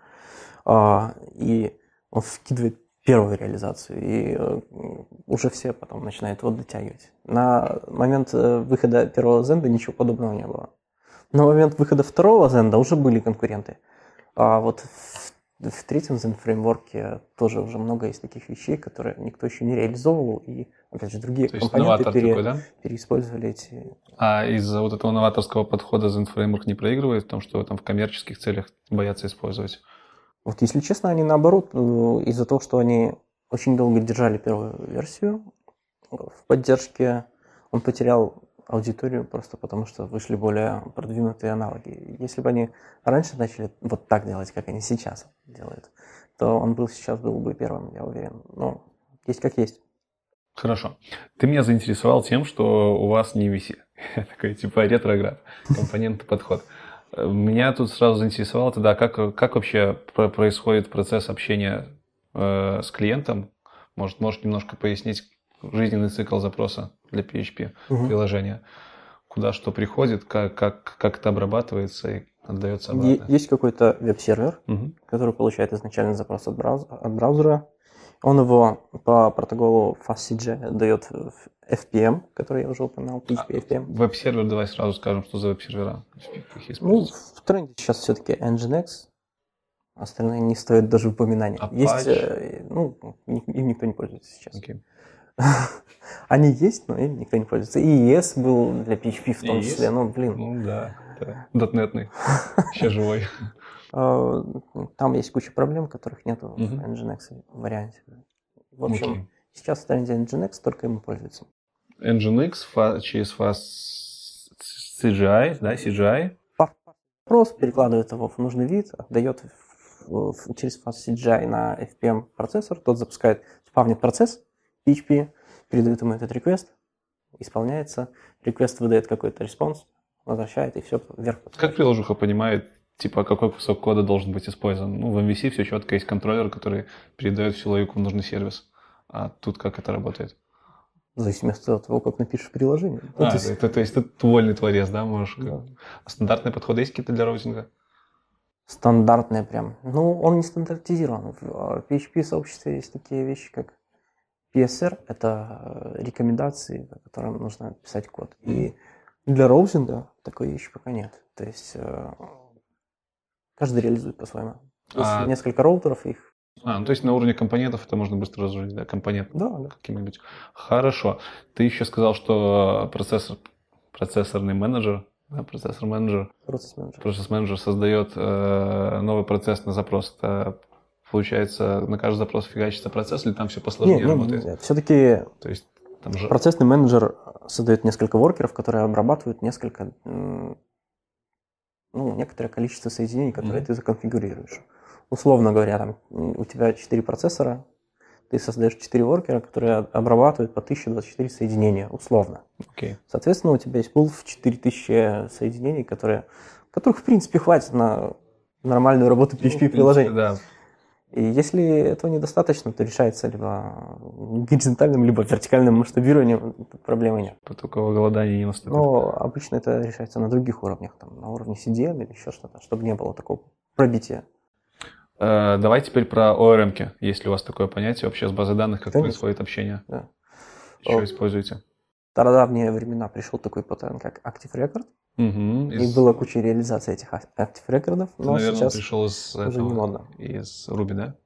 А, и он вкидывает первую реализацию, и э, уже все потом начинают его дотягивать. На момент э, выхода первого Zend ничего подобного не было. На момент выхода второго Zend уже были конкуренты. А вот в в третьем Zen фреймворке тоже уже много есть таких вещей, которые никто еще не реализовывал, и, опять же, другие То компоненты пере, такой, да? переиспользовали эти. А из-за вот этого новаторского подхода Zen фреймворк не проигрывает в том, что там в коммерческих целях боятся использовать? Вот, если честно, они наоборот, э, из-за того, что они очень долго держали первую версию в поддержке, он потерял аудиторию просто потому, что вышли более продвинутые аналоги. Если бы они раньше начали вот так делать, как они сейчас делают, то он был сейчас был бы первым, я уверен. Но есть как есть. Хорошо. Ты меня заинтересовал тем, что у вас не VC. Такой типа ретроград, компонентный подход. Меня тут сразу заинтересовало тогда, как, как вообще происходит процесс общения э, с клиентом. Может, можешь немножко пояснить, жизненный цикл запроса для PHP угу. приложения. Куда что приходит, как, как, как это обрабатывается и отдается обратно. Есть какой-то веб-сервер, угу. который получает изначальный запрос от, браузера, от браузера. Он его по протоколу FastCG дает в FPM, который я уже упоминал, PHP а, FPM. Веб-сервер, давай сразу скажем, что за веб-сервера. Ну, в тренде сейчас все-таки Nginx, остальные не стоят даже упоминания. Apache. Есть, э, ну, им никто не пользуется сейчас. Okay. Они есть, но им никто не пользуется. IIS был для PHP в том IIS? числе. Ну, блин. Ну да, да. Дотнетный. Еще живой. А, там есть куча проблем, которых нет в Nginx варианте. В общем, сейчас в тренде Nginx только им пользуются. Nginx через FastCGI, да, CGI? Запрос перекладывает его в нужный вид, отдает через FastCGI на FPM процессор, тот запускает, спавнит процесс, PHP, передает ему этот request, исполняется, request выдает какой-то response, возвращает, и все вверх. Как приложуха понимает, типа, какой кусок кода должен быть использован? Ну, в MVC все четко, есть контроллер, который передает всю логику в нужный сервис. А тут как это работает? В зависимости от того, как напишешь приложение. А, это, это, то есть ты вольный творец, да, можешь? Да. А стандартные подходы есть какие-то для роутинга? Стандартные прям. Ну, он не стандартизирован. В PHP сообществе есть такие вещи, как PSR – это э, рекомендации, по которым нужно писать код. И для роутинга такой вещи пока нет. То есть э, Каждый реализует по-своему. А- несколько роутеров, их... А, ну то есть на уровне компонентов это можно быстро разжить, да, компонент Да, да. каким-нибудь. Хорошо. Ты еще сказал, что процессор, процессорный менеджер, да, процессор менеджер, Процесс менеджер. процесс менеджер создает э, новый процесс на запрос. Это, получается, на каждый запрос фигачится процесс, или там все посложнее Нет, ну, работает? все-таки То есть там же... процессный менеджер создает несколько воркеров, которые обрабатывают несколько, ну, некоторое количество соединений, которые Мгм. ты законфигурируешь. Условно говоря, там у тебя 4 процессора, ты создаешь 4 воркера, которые обрабатывают по 1024 соединения, условно. Окей. Соответственно, у тебя есть пул в 4000 соединений, которые, которых, в принципе, хватит на нормальную работу Ну, PHP-приложения. Да. И если этого недостаточно, то решается либо горизонтальным, либо вертикальным масштабированием, проблемы нет. Такого голодания не наступит. Но обычно это решается на других уровнях, там, на уровне CDN или еще что-то, чтобы не было такого пробития. Э, Давай теперь про ORM. -ки. Есть ли у вас такое понятие вообще с базой данных, как Конечно. происходит общение? Да. Что О. используете? В стародавние времена пришел такой паттерн, как Active Record, Мгм. и Из- была куча реализаций этих Active Ты, но наверное, сейчас пришел из уже не этого, модно. из Ruby, да?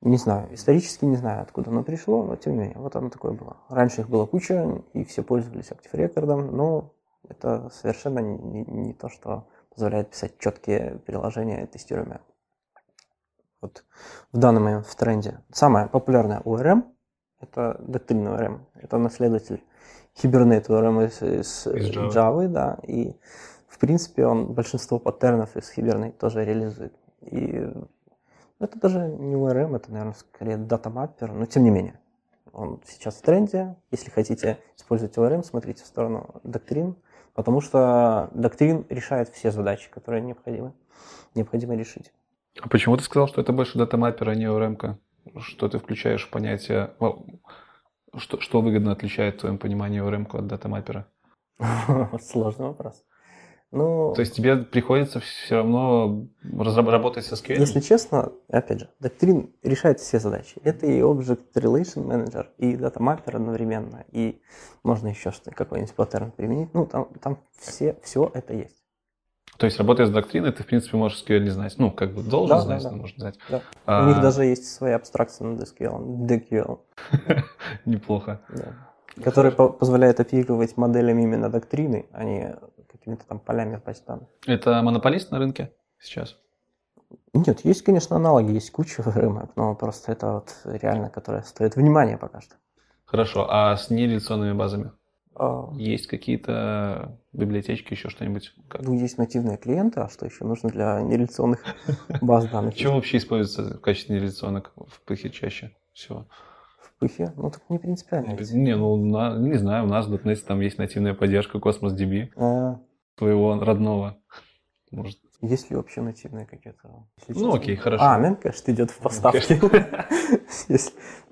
Не знаю, исторически не знаю, откуда оно пришло, но тем не менее, вот оно такое было. Раньше их было куча, и все пользовались Active Record, но это совершенно не, не то, что позволяет писать четкие приложения тестируемые. Вот в данный момент в тренде самая популярная ORM – это доктрина ORM. Это наследователь ORM из, из Из Java. Java, да, и в принципе он большинство паттернов из Hibernate тоже реализует. И это даже не ORM, это, наверное, скорее датамаппер, но тем не менее. Он сейчас в тренде. Если хотите использовать ORM, смотрите в сторону доктрин, потому что доктрин решает все задачи, которые необходимы, необходимо решить. А почему ты сказал, что это больше датамаппер, а не ORM? -ка? Что ты включаешь в понятие... Что, что выгодно отличает в твоем понимании ORM от датамаппера? Сложный вопрос. Ну, То есть тебе приходится все равно работать со SQL? если честно, опять же, доктрин решает все задачи. Это и Object Relation Manager, и Data Mapper одновременно, и можно еще что какой-нибудь паттерн применить. Ну, там, там все, все это есть. То есть, работая с доктриной, ты, в принципе, можешь SQL не знать. Ну, как бы должен Да, знать, да, но да. можешь знать. Да. А, У них даже есть своя абстракция над SQL, DQL, Неплохо. да, которая по- позволяет оперировать моделями именно доктрины, а не какими-то там полями в. Это монополист на рынке сейчас? Нет, есть, конечно, аналоги, есть куча рынок, но просто это вот реально, которая стоит внимания пока что. Хорошо. А с нереляционными базами? А, Есть какие-то библиотечки, еще что-нибудь? Как? Ну, есть нативные клиенты, а что еще нужно для нереляционных баз данных? Что вообще используется в качестве нереляционок в пыхе чаще всего? В пыхе? Ну, так не принципиально. Не, ну, не знаю, у нас в .NET там есть нативная поддержка Cosmos DB, А, своего родного. Может, есть ли вообще нативные какие-то? ну окей, хорошо. А, Memcached идет в поставке.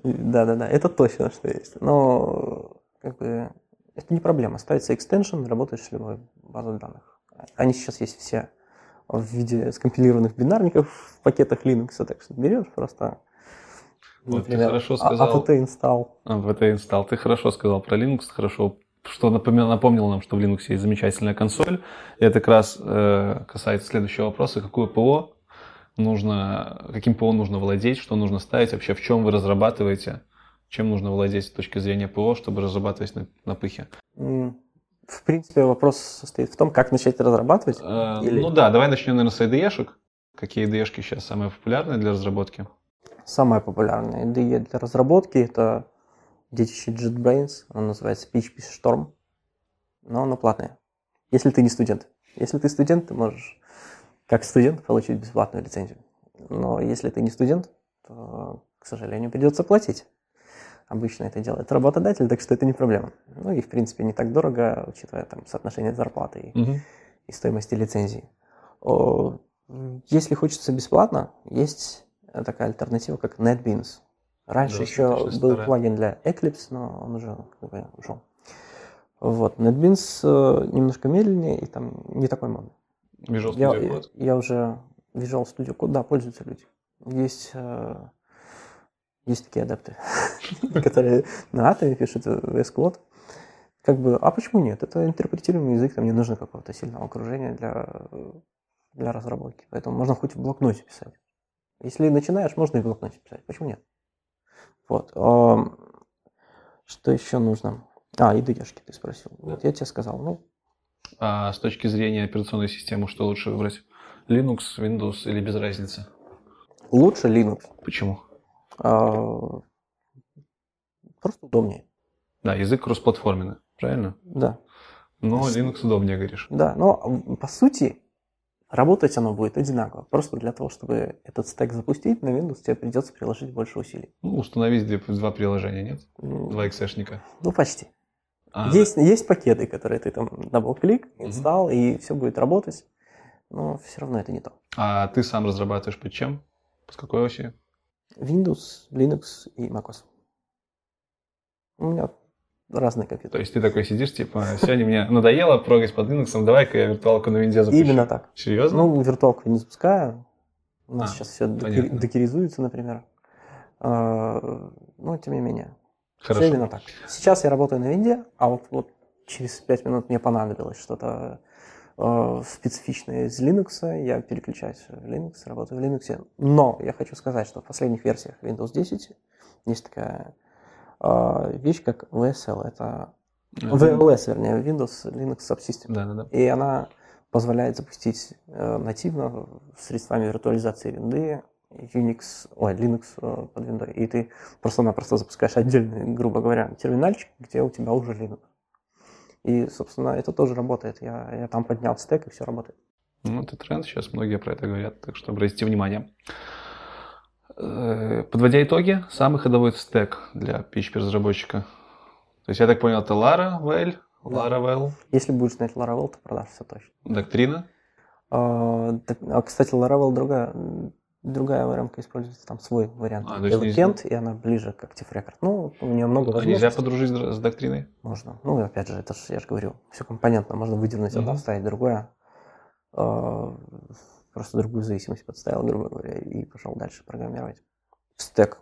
Да-да-да, это точно, что есть. Но, как бы, это не проблема. Ставится экстеншн, работаешь с любой базой данных. Они сейчас есть все в виде скомпилированных бинарников в пакетах Linux, так что берешь просто, Вот ты хорошо а- сказал. apt install. Это инсталл. Ты хорошо сказал про Linux, хорошо, что напомнил, напомнил нам, что в Linux есть замечательная консоль. И это как раз э, касается следующего вопроса. Какое ПО нужно, каким ПО нужно владеть, что нужно ставить, вообще в чем вы разрабатываете, чем нужно владеть с точки зрения ПО, чтобы разрабатывать на, на пыхе. В принципе, вопрос состоит в том, как начать разрабатывать. Э, Или- Ну да, давай начнем, наверное, с IDE-шек. Какие IDE-шки сейчас самые популярные для разработки? Самая популярная IDE для разработки это детище JetBrains, она называется PHP Storm, но она платная. Если ты не студент. Если ты студент, ты можешь как студент получить бесплатную лицензию. Но если ты не студент, то, к сожалению, придется платить. Обычно это делает работодатель, так что это не проблема. Ну и, в принципе, не так дорого, учитывая там соотношение зарплаты и Мгм. и стоимости лицензии. О, Если хочется бесплатно, есть такая альтернатива, как NetBeans. Раньше Да, еще был старая. плагин для Eclipse, но он уже как бы ушел. Вот, NetBeans э, немножко медленнее и там не такой модный. Visual Я, Studio Code. я уже Visual Studio Code, да, пользуются люди. Есть, э, есть такие адепты, которые на атоме пишут VS Code. Как бы, а почему нет? Это интерпретируемый язык, там не нужно какого-то сильного окружения для, для разработки. Поэтому можно хоть в блокноте писать. Если начинаешь, можно и в блокноте писать. Почему нет? Вот. Что еще нужно? А, и ДДшки ты спросил. Вот я тебе сказал. Ну, а с точки зрения операционной системы, что лучше выбрать? Linux, Windows или без разницы? Лучше Linux. Почему? А, просто удобнее. Да, язык кроссплатформенный, правильно? Да. Но Linux удобнее, говоришь. Да, но по сути работать оно будет одинаково. Просто для того, чтобы этот стек запустить, на Windows тебе придется приложить больше усилий. Ну, установить два приложения, нет? Два эксешника. Ну, почти. А, есть, есть пакеты, которые ты там double-click, install, mm и все будет работать, но все равно это не то. А ты сам разрабатываешь под чем? С какой оси? Windows, Linux и macOS. У меня разные компьютеры. То есть ты такой сидишь, типа, сегодня мне надоело прогать под Linux, давай-ка я виртуалку на винде запущу. Именно так. Серьезно? Ну, виртуалку не запускаю. У нас а, сейчас все понятно. докеризуется, например. А, но, тем не менее. Хорошо. Все именно так. Сейчас я работаю на винде, а вот, вот через 5 минут мне понадобилось что-то э, специфичное из Linux, я переключаюсь в Linux, работаю в Linux. Но я хочу сказать, что в последних версиях Windows 10 есть такая э, вещь, как VSL. Это VLS, вернее, Windows Linux Subsystem. Да, да, да. И она позволяет запустить э, нативно средствами виртуализации винды Unix, ой, Linux э, под виндой, и ты просто-напросто запускаешь отдельный, грубо говоря, терминальчик, где у тебя уже Linux. И, собственно, это тоже работает. Я, я там поднял стек, и все работает. Ну, это тренд, сейчас многие про это говорят, так что обратите внимание. Э, подводя итоги, самый ходовой стек для PHP-разработчика. То есть, я так понял, это Laravel, Laravel. Если будешь знать Laravel, то продашь все точно. Доктрина? А, а кстати, Laravel другая другая vrm используется, там свой вариант. А, Элкент, и она ближе к Active Record. Ну, у нее много возможностей. А нельзя подружить с доктриной? Можно. Ну, опять же, это же, я же говорю, все компонентно. Можно выдернуть mm-hmm. одно, вставить другое. А, просто другую зависимость подставил, грубо говоря, и пошел дальше программировать. Стек.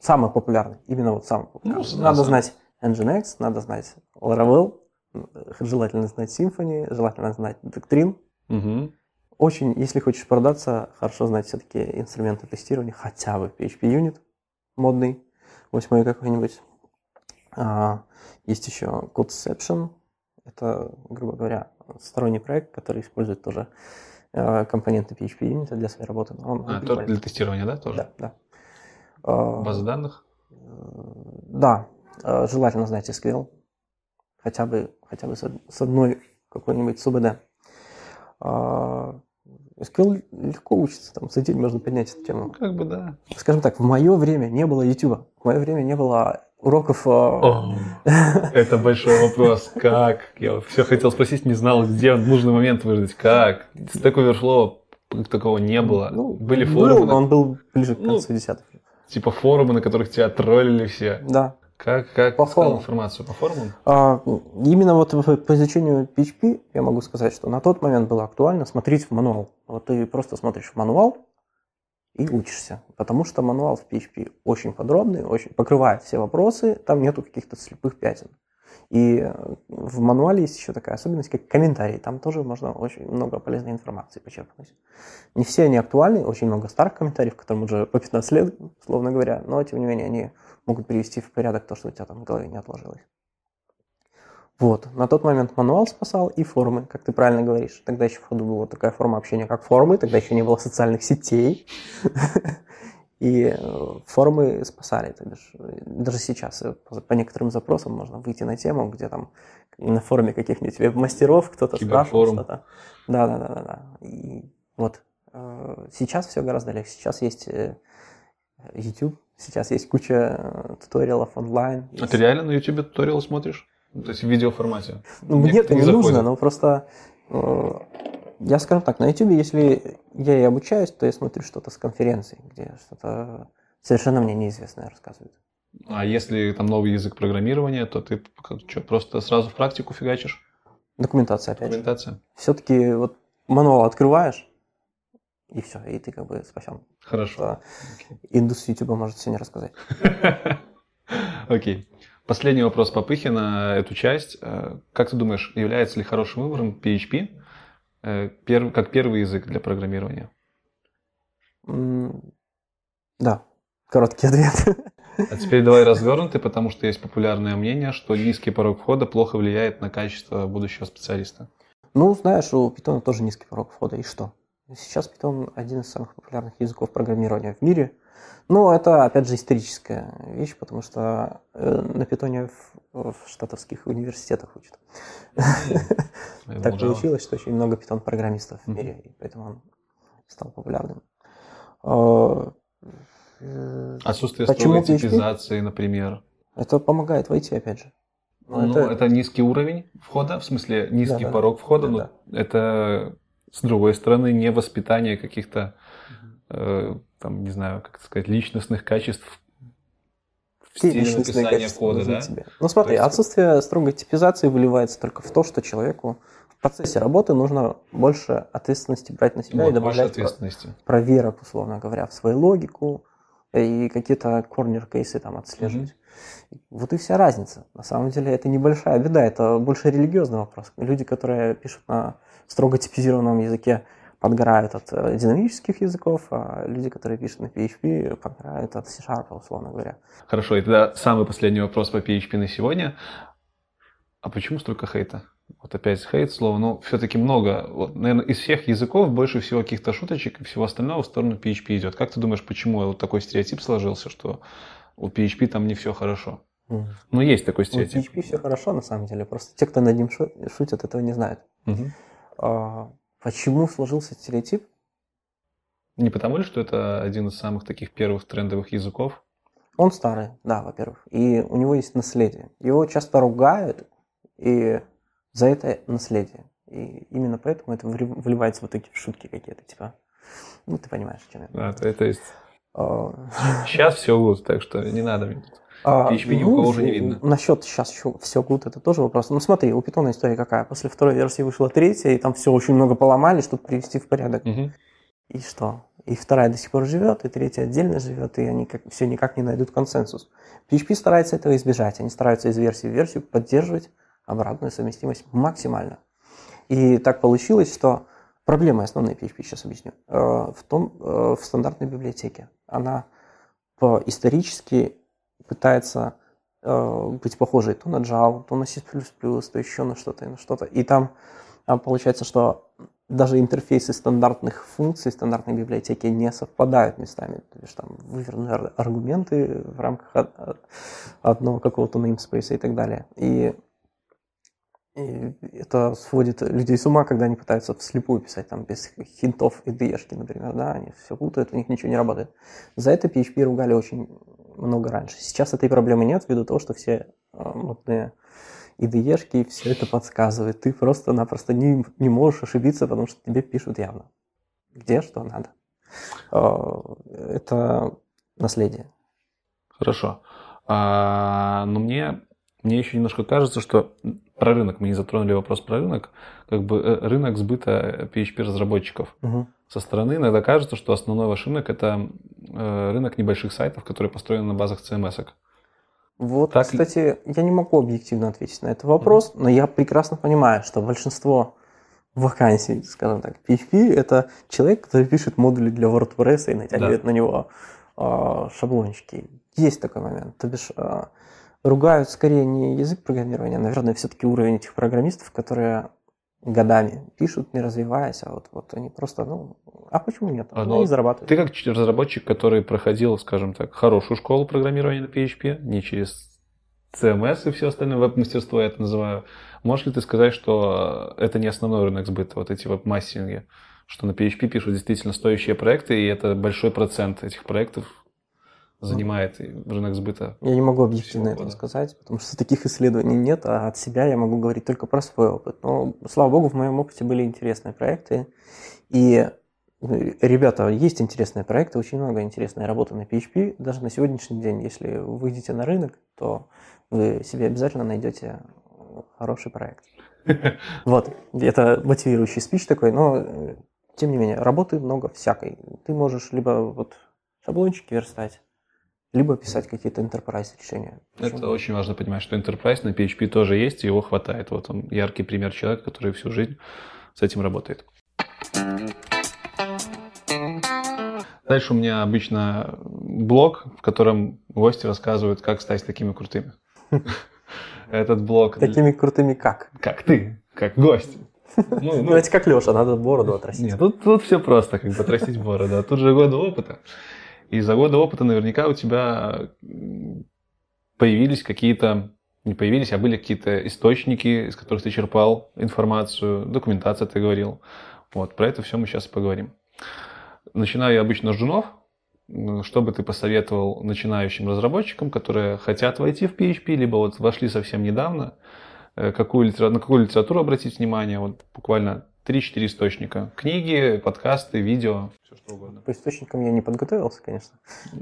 Самый популярный. Именно вот самый популярный. Ну, надо знать Nginx, надо знать Laravel, желательно знать Symfony, желательно знать Doctrine. Угу. Очень, если хочешь продаться, хорошо знать все-таки инструменты тестирования, хотя бы PHP Unit модный, восьмой какой-нибудь. А, есть еще Codeception, это, грубо говоря, сторонний проект, который использует тоже а, компоненты PHP Unit для своей работы. Он, а, только для тестирования, да, тоже? Да, да. А, База данных? Да, а, желательно знать SQL, хотя бы, хотя бы с одной какой-нибудь СУБД. SQL легко учится, там за день можно поднять эту тему. Ну, как бы да. Скажем так, в мое время не было YouTube, в мое время не было уроков. А, О, это большой вопрос. Как? Я все хотел спросить, не знал, где в нужный момент выждать. Как? Stack Overflow такого не было. Ну, Были форумы. Был, он был ближе к ну, концу ну, десятых. Типа форумы, на которых тебя троллили все. Да. Как, как по форумам. информацию? По форумам? А, именно вот по изучению PHP я могу сказать, что на тот момент было актуально смотреть в мануал. Вот ты просто смотришь в мануал и учишься. Потому что мануал в PHP очень подробный, очень покрывает все вопросы, там нету каких-то слепых пятен. И э, в мануале есть еще такая особенность, как комментарии. Там тоже можно очень много полезной информации почерпнуть. Не все они актуальны, очень много старых комментариев, которым уже по 15 лет, словно говоря, но тем не менее они могут привести в порядок то, что у тебя там в голове не отложилось. Вот. На тот момент мануал спасал и форумы, как ты правильно говоришь. Тогда еще в ходу была такая форма общения, как форумы, тогда еще не было социальных сетей. И э, форумы спасали. То бишь, даже сейчас э, по некоторым запросам можно выйти на тему, где там на форуме каких-нибудь веб-мастеров кто-то спрашивает что-то. Да, да, да, да, да. И вот э, сейчас все гораздо легче. Сейчас есть YouTube, сейчас есть куча туториалов онлайн. А ты реально на YouTube туториалы смотришь? То есть в видеоформате? Ну, мне это не, не нужно, но просто я, скажем так, на YouTube, если я и обучаюсь, то я смотрю что-то с конференции, где что-то совершенно мне неизвестное рассказывают. А если там новый язык программирования, то ты что, просто сразу в практику фигачишь? Документация, опять Документация. Все-таки вот мануал открываешь, и все, и ты как бы спасен. Хорошо. Okay. Индус YouTube может все не рассказать. Окей. Последний вопрос Попыхи на эту часть. Э, как ты думаешь, является ли хорошим выбором PHP перв, как первый язык для программирования? Да, короткий ответ. А теперь давай развернутый, потому что есть популярное мнение, что низкий порог входа плохо влияет на качество будущего специалиста. Ну, знаешь, у Python тоже низкий порог входа, и что? Сейчас Python один из самых популярных языков программирования в мире. Но это, опять же, историческая вещь, потому что э, на питоне в, в штатовских университетах учат. Так получилось, что очень много питон-программистов в мире, и поэтому он стал популярным. Э, Отсутствие строгой типизации, например. Это помогает войти, опять же. Ну, это... это низкий уровень входа, в смысле низкий да, порог входа, да, но да. это с другой стороны не воспитание каких-то там, не знаю, как сказать, личностных качеств в стиле написания кода, да? Тебе. Ну смотри, есть... отсутствие строгой типизации выливается только в то, что человеку в процессе работы нужно больше ответственности брать на себя вот, и добавлять ответственности. проверок, условно говоря, в свою логику и какие-то корнер-кейсы там отслеживать. Mm-hmm. Вот и вся разница. На самом деле это небольшая беда, это больше религиозный вопрос. Люди, которые пишут на строго типизированном языке, подгорают от э, динамических языков, а люди, которые пишут на PHP, подгорают от C-Sharp, условно говоря. Хорошо, и тогда самый последний вопрос по PHP на сегодня. А почему столько хейта? Вот опять хейт слово, но все-таки много. Вот, наверное, из всех языков больше всего каких-то шуточек и всего остального в сторону PHP идет. Как ты думаешь, почему вот такой стереотип сложился, что у PHP там не все хорошо? Mm. Ну, есть такой стереотип. У PHP все хорошо, на самом деле. Просто те, кто над ним шутят, этого не знают. Mm-hmm. А, Почему сложился стереотип? Не потому ли, что это один из самых таких первых трендовых языков? Он старый, да, во-первых. И у него есть наследие. Его часто ругают и за это наследие. И именно поэтому это вливается вот эти шутки какие-то, типа. Ну, ты понимаешь, о чем я. Да, то, то есть. Сейчас все лучше, так что не надо мне тут. PHP ни у кого уже не видно. Насчет сейчас еще все good, это тоже вопрос. Ну смотри, у Python история какая. После второй версии вышла третья, и там все очень много поломали, чтобы привести в порядок. Угу. И что? И вторая до сих пор живет, и третья отдельно живет, и они как, все никак не найдут консенсус. PHP старается этого избежать. Они стараются из версии в версию поддерживать обратную совместимость максимально. И так получилось, что проблема основная PHP, сейчас объясню, э, в том, э, в стандартной библиотеке. Она по исторически пытается э, быть похожей то на Java, то на C++, то еще на что-то, на что-то. И там э, получается, что даже интерфейсы стандартных функций, стандартной библиотеки не совпадают местами. То есть там вывернутые аргументы в рамках одного какого-то namespace и так далее. И и это сводит людей с ума, когда они пытаются вслепую писать, там, без хинтов и дэшки, например, да, они все путают, у них ничего не работает. За это PHP ругали очень много раньше. Сейчас этой проблемы нет, ввиду того, что все модные IDE-шки все это подсказывают. Ты просто-напросто не, не можешь ошибиться, потому что тебе пишут явно. Где что надо. А, это наследие. Хорошо. А, но мне, мне еще немножко кажется, что про рынок, мы не затронули вопрос про рынок, как бы э, рынок сбыта PHP-разработчиков. Угу. Со стороны иногда кажется, что основной ваш рынок – это э, рынок небольших сайтов, которые построены на базах CMS. -ок. Вот, так кстати, я не могу объективно ответить на этот вопрос, угу. но я прекрасно понимаю, что большинство вакансий, скажем так, PHP – это человек, который пишет модули для WordPress и натягивает да. на него э, шаблончики. Есть такой момент. То бишь, э, ругают скорее не язык программирования, а, наверное, все-таки уровень этих программистов, которые годами пишут, не развиваясь, а вот, вот они просто, ну, а почему нет? А, они зарабатывают. Ты как разработчик, который проходил, скажем так, хорошую школу программирования на PHP, не через CMS и все остальное веб-мастерство я это называю, можешь ли ты сказать, что это не основной рынок сбыта, вот эти веб-массинги, что на PHP пишут действительно стоящие проекты, и это большой процент этих проектов занимает рынок сбыта? Я не могу объективно это сказать, потому что таких исследований нет, а от себя я могу говорить только про свой опыт. Но, слава богу, в моем опыте были интересные проекты. И, э, ребята, есть интересные проекты, очень много интересной работы на PHP. Даже на сегодняшний день, если вы выйдете на рынок, то вы себе обязательно найдете хороший проект. Вот, это мотивирующий спич такой, но э, тем не менее, работы много всякой. Ты можешь либо вот шаблончики верстать, либо писать какие-то enterprise решения. Почему? Это очень важно понимать, что enterprise на PHP тоже есть, и его хватает. Вот он яркий пример человека, который всю жизнь с этим работает. Дальше у меня обычно блог, в котором гости рассказывают, как стать такими крутыми. Этот блог... Такими крутыми как? Как ты, как гость. Ну, ну, Давайте как Леша, надо бороду отрастить. Нет, тут, тут все просто, как бы отрастить бороду. А тут же годы опыта. И за годы опыта наверняка у тебя появились какие-то, не появились, а были какие-то источники, из которых ты черпал информацию, документация ты говорил. Вот, про это все мы сейчас поговорим. Начинаю я обычно с жунов. Что бы ты посоветовал начинающим разработчикам, которые хотят войти в PHP, либо вот вошли совсем недавно, э, какую на какую литературу обратить внимание? Вот буквально 3-4 источника. Книги, подкасты, видео, все что угодно. По источникам я не подготовился, конечно.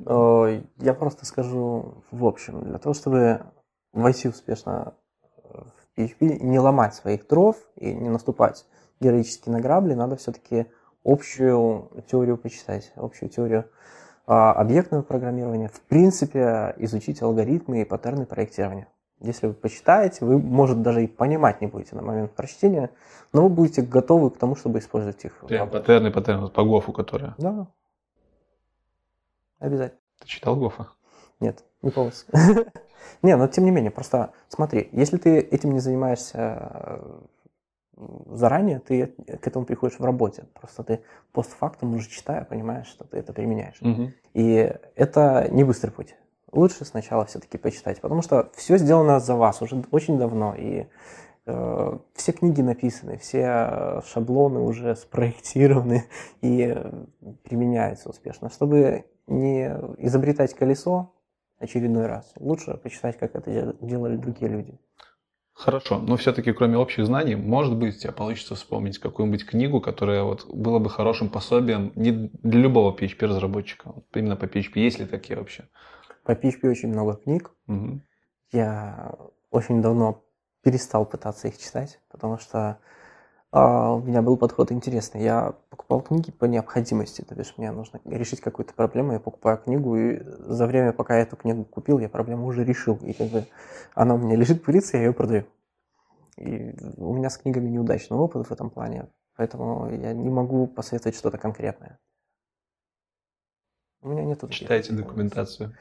Э, я просто скажу в общем. Для того, чтобы войти успешно в PHP, не ломать своих дров и не наступать героически на грабли, надо все-таки общую теорию почитать, общую теорию а, объектного программирования. В принципе, изучить алгоритмы и паттерны проектирования. Если вы почитаете, вы, может, даже и понимать не будете на момент прочтения, но вы будете готовы к тому, чтобы использовать их. Прям паттерны, паттерны, по Гофу, которые. Да. Обязательно. Ты читал Гофа? Нет, не полностью. Не, но тем не менее, просто смотри, если ты этим не занимаешься заранее, ты к этому приходишь в работе. Просто ты постфактум уже читая, понимаешь, что ты это применяешь. И это не быстрый путь лучше сначала все-таки почитать, потому что все сделано за вас уже очень давно, и э, все книги написаны, все шаблоны уже спроектированы и применяются успешно. Чтобы не изобретать колесо очередной раз, лучше почитать, как это делали другие люди. Хорошо, но все-таки кроме общих знаний, может быть, у тебя получится вспомнить какую-нибудь книгу, которая вот была бы хорошим пособием не для любого PHP-разработчика, именно по PHP, есть ли такие вообще? По PHP очень много книг. Угу. Я очень давно перестал пытаться их читать, потому что а, у меня был подход интересный. Я покупал книги по необходимости, то есть мне нужно решить какую-то проблему, я покупаю книгу, и за время, пока я эту книгу купил, я проблему уже решил. И как бы она у меня лежит, пылится, я ее продаю. И у меня с книгами неудачный опыт в этом плане, поэтому я не могу посоветовать что-то конкретное. У меня нету Читайте документацию.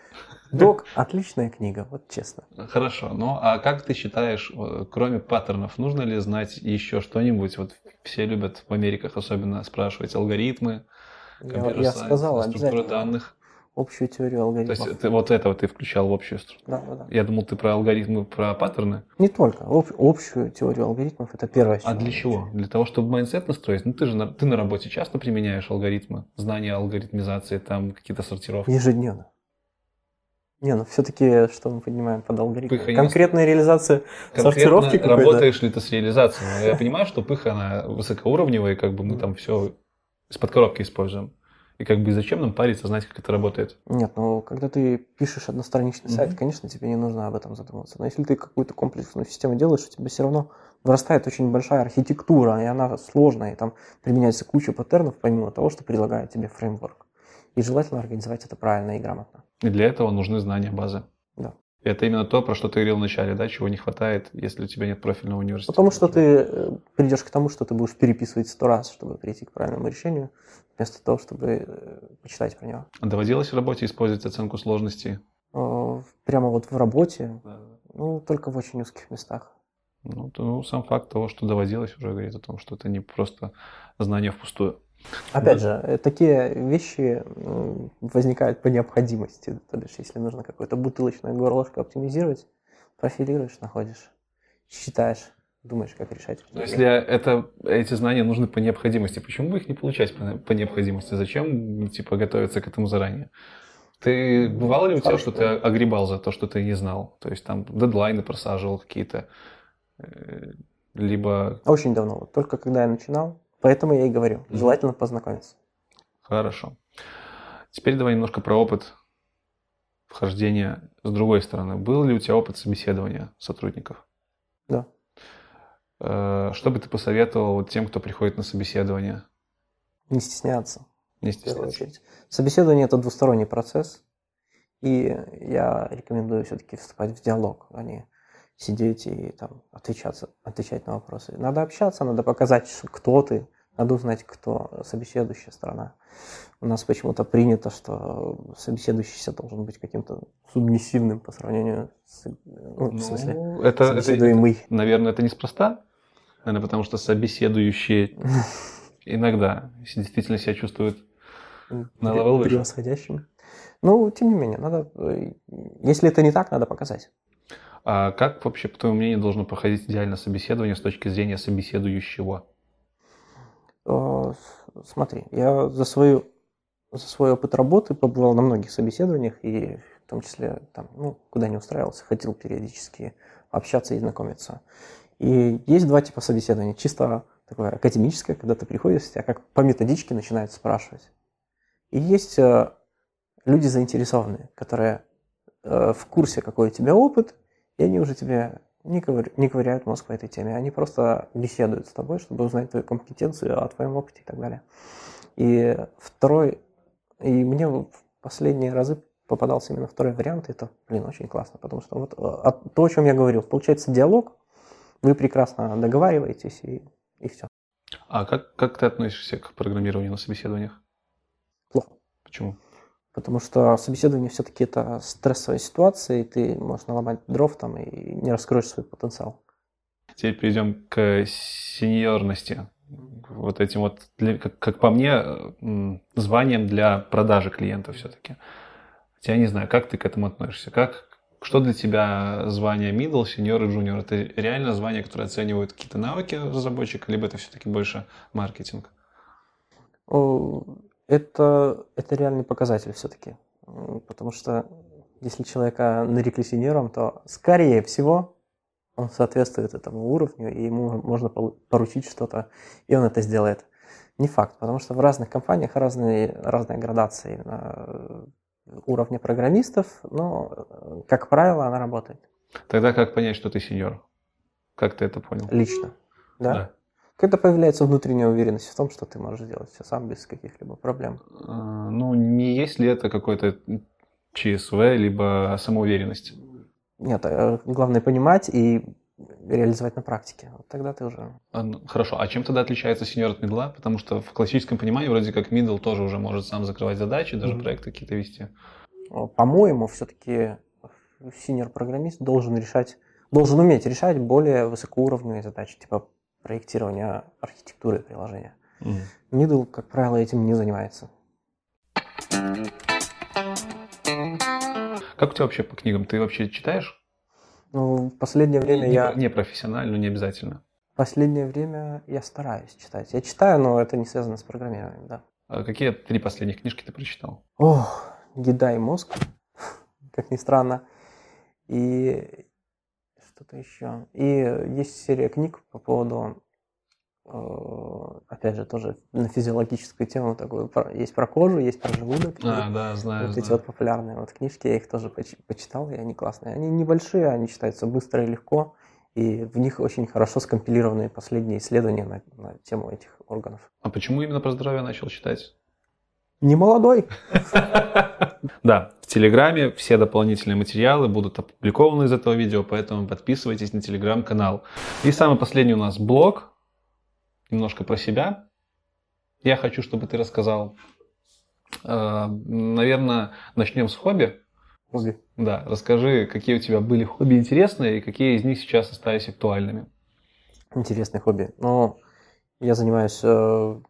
Док – отличная книга, вот честно. Хорошо. Ну, а как ты считаешь, кроме паттернов, нужно ли знать еще что-нибудь? Вот все любят в Америках особенно спрашивать алгоритмы, я, я сказал, структуры данных общую теорию алгоритмов. То есть ты, вот этого ты включал в общую структуру? Да, да, да. Я думал, ты про алгоритмы, про паттерны? Не только. Об, общую теорию алгоритмов – это первое. А для чего? Для того, чтобы mindset настроить? Ну, ты же на, ты на работе часто применяешь алгоритмы, знания алгоритмизации, там какие-то сортировки? Ежедневно. Не, ну все-таки, что мы понимаем под алгоритмом? Пыха Конкретная реализация Конкретно сортировки какой-то? работаешь ли ты с реализацией? Я понимаю, что пыха, она высокоуровневая, и как бы мы там все из-под коробки используем. И как бы зачем нам париться, знать, как это работает? Нет, ну когда ты пишешь одностраничный mm-hmm. сайт, конечно, тебе не нужно об этом задумываться. Но если ты какую-то комплексную систему делаешь, у тебя все равно вырастает очень большая архитектура, и она сложная, и там применяется куча паттернов, помимо того, что предлагает тебе фреймворк. И желательно организовать это правильно и грамотно. И для этого нужны знания базы. Да. И это именно то, про что ты говорил в начале, да, чего не хватает, если у тебя нет профильного университета. Потому что ты э, придешь к тому, что ты будешь переписывать сто раз, чтобы прийти к правильному решению, вместо того, чтобы э, почитать про него. А доводилось в работе использовать оценку сложности? Прямо вот в работе? Да. Ну, только в очень узких местах. Ну, то, ну, сам факт того, что доводилось, уже говорит о том, что это не просто знание впустую. Опять же, э, такие вещи возникают по необходимости. То есть, если нужно какое-то бутылочное горлышко оптимизировать, профилируешь, находишь, считаешь, думаешь, как решать. Но если это, эти знания нужны по необходимости, почему бы их не получать по, по необходимости? Зачем, типа, готовиться к этому заранее? Ты бывало ли у тебя, что ты огребал за то, что ты не знал? То есть там дедлайны просаживал какие-то, э, либо... Очень давно, только когда я начинал, Поэтому я и говорю, желательно познакомиться. Хорошо. Теперь давай немножко про опыт вхождения с другой стороны. Был ли у тебя опыт собеседования сотрудников? Да. Э, что бы ты посоветовал тем, кто приходит на собеседование? Не стесняться. Не стесняться. Собеседование – это двусторонний процесс, и я рекомендую все-таки вступать в диалог, а не сидеть и там отвечаться, отвечать на вопросы. Надо общаться, надо показать, кто ты, надо узнать, кто собеседующая сторона. У нас почему-то принято, что собеседующийся должен быть каким-то субмиссивным по сравнению с... Ну, Ну, в смысле, это, это, собеседуемый. наверное, это неспроста. Наверное, потому что собеседующие иногда действительно себя чувствуют на level выше. превосходящим. Ну, тем не менее, надо, э, если это не так, надо показать. А как вообще, по твоему мнению, должно проходить идеально собеседование с точки зрения собеседующего? Э, Смотри, я за, свою, за свой опыт работы побывал на многих собеседованиях, и в том числе там, ну, куда не устраивался, ходил периодически общаться и знакомиться. И есть два типа собеседований. Чисто такое академическое, когда ты приходишь, тебя как по методичке начинают спрашивать. И есть э, люди заинтересованные, которые э, в курсе, какой у тебя опыт, и они уже тебе не, ковыр- не ковыряют мозг по этой теме. Они просто беседуют с тобой, чтобы узнать твою компетенцию, о твоем опыте и так далее. И второй, и мне в последние разы попадался именно второй вариант, и это, блин, очень классно, потому что вот э, то, о чем я говорил, получается диалог, вы прекрасно договариваетесь, и, и все. А как, как ты относишься к программированию на собеседованиях? Плохо. Почему? Потому что собеседование все-таки это стрессовая ситуация, и ты можешь наломать дров там и не раскроешь свой потенциал. Теперь перейдем к сеньорности. Вот этим вот, для- как, как по мне, званием для продажи клиентов все-таки. Я не знаю, как ты к этому относишься? Как, что для тебя звание middle, senior и junior? Это реально звание, которое оценивают какие-то навыки разработчика, либо это все-таки больше маркетинг? Это, это реальный показатель все-таки. Потому что если человека нарекли сеньором, то скорее всего он соответствует этому уровню, и ему можно поручить что-то, и он это сделает. Не факт, потому что в разных компаниях разные, разная градация именно э, уровня программистов, но, э, как правило, она работает Тогда как понять, что ты сеньор? Как ты это понял? лично. Да? Когда появляется внутренняя уверенность в том, что ты можешь сделать все сам без каких-либо проблем. А, Ну, не есть ли это какой-то ЧСВ, либо самоуверенность? Нет, э, главное понимать и реализовать на практике. Вот тогда ты уже... А, ну, Хорошо, а чем тогда отличается сеньор от мидла? Потому что в классическом понимании вроде как мидл тоже уже может сам закрывать задачи, даже Мгм. проекты какие-то вести. О, По-моему, все-таки синьор-программист должен решать, должен уметь решать более высокоуровневые задачи, типа проектирования архитектуры приложения. Мгм. Middle, как правило, этим не занимается. Как у тебя вообще по книгам? Ты вообще читаешь? Ну, в последнее время не, я... не профессионально, не обязательно. В последнее время я стараюсь читать. Я читаю, но это не связано с программированием, да. А какие три последних книжки ты прочитал? Ох, еда и мозг, как ни странно. И что-то еще. И есть серия книг по поводу, опять же, тоже на физиологическую тему такую. Есть про кожу, есть про желудок. А, да, знаю. вот эти знаю. вот популярные вот книжки, я их тоже поч- почитал, и они классные. Они небольшие, они читаются быстро и легко. И в них очень хорошо скомпилированы последние исследования на, на тему этих органов. А почему именно про здоровье начал читать? Не молодой. Да, в Телеграме все дополнительные материалы будут опубликованы из этого видео, поэтому подписывайтесь на Телеграм-канал. И самый последний у нас блог, немножко про себя. Я хочу, чтобы ты рассказал. Э, Наверное, начнем с хобби. Хобби. Да, расскажи, какие у тебя были хобби интересные и какие из них сейчас остались актуальными. Интересное хобби. Но я занимаюсь э,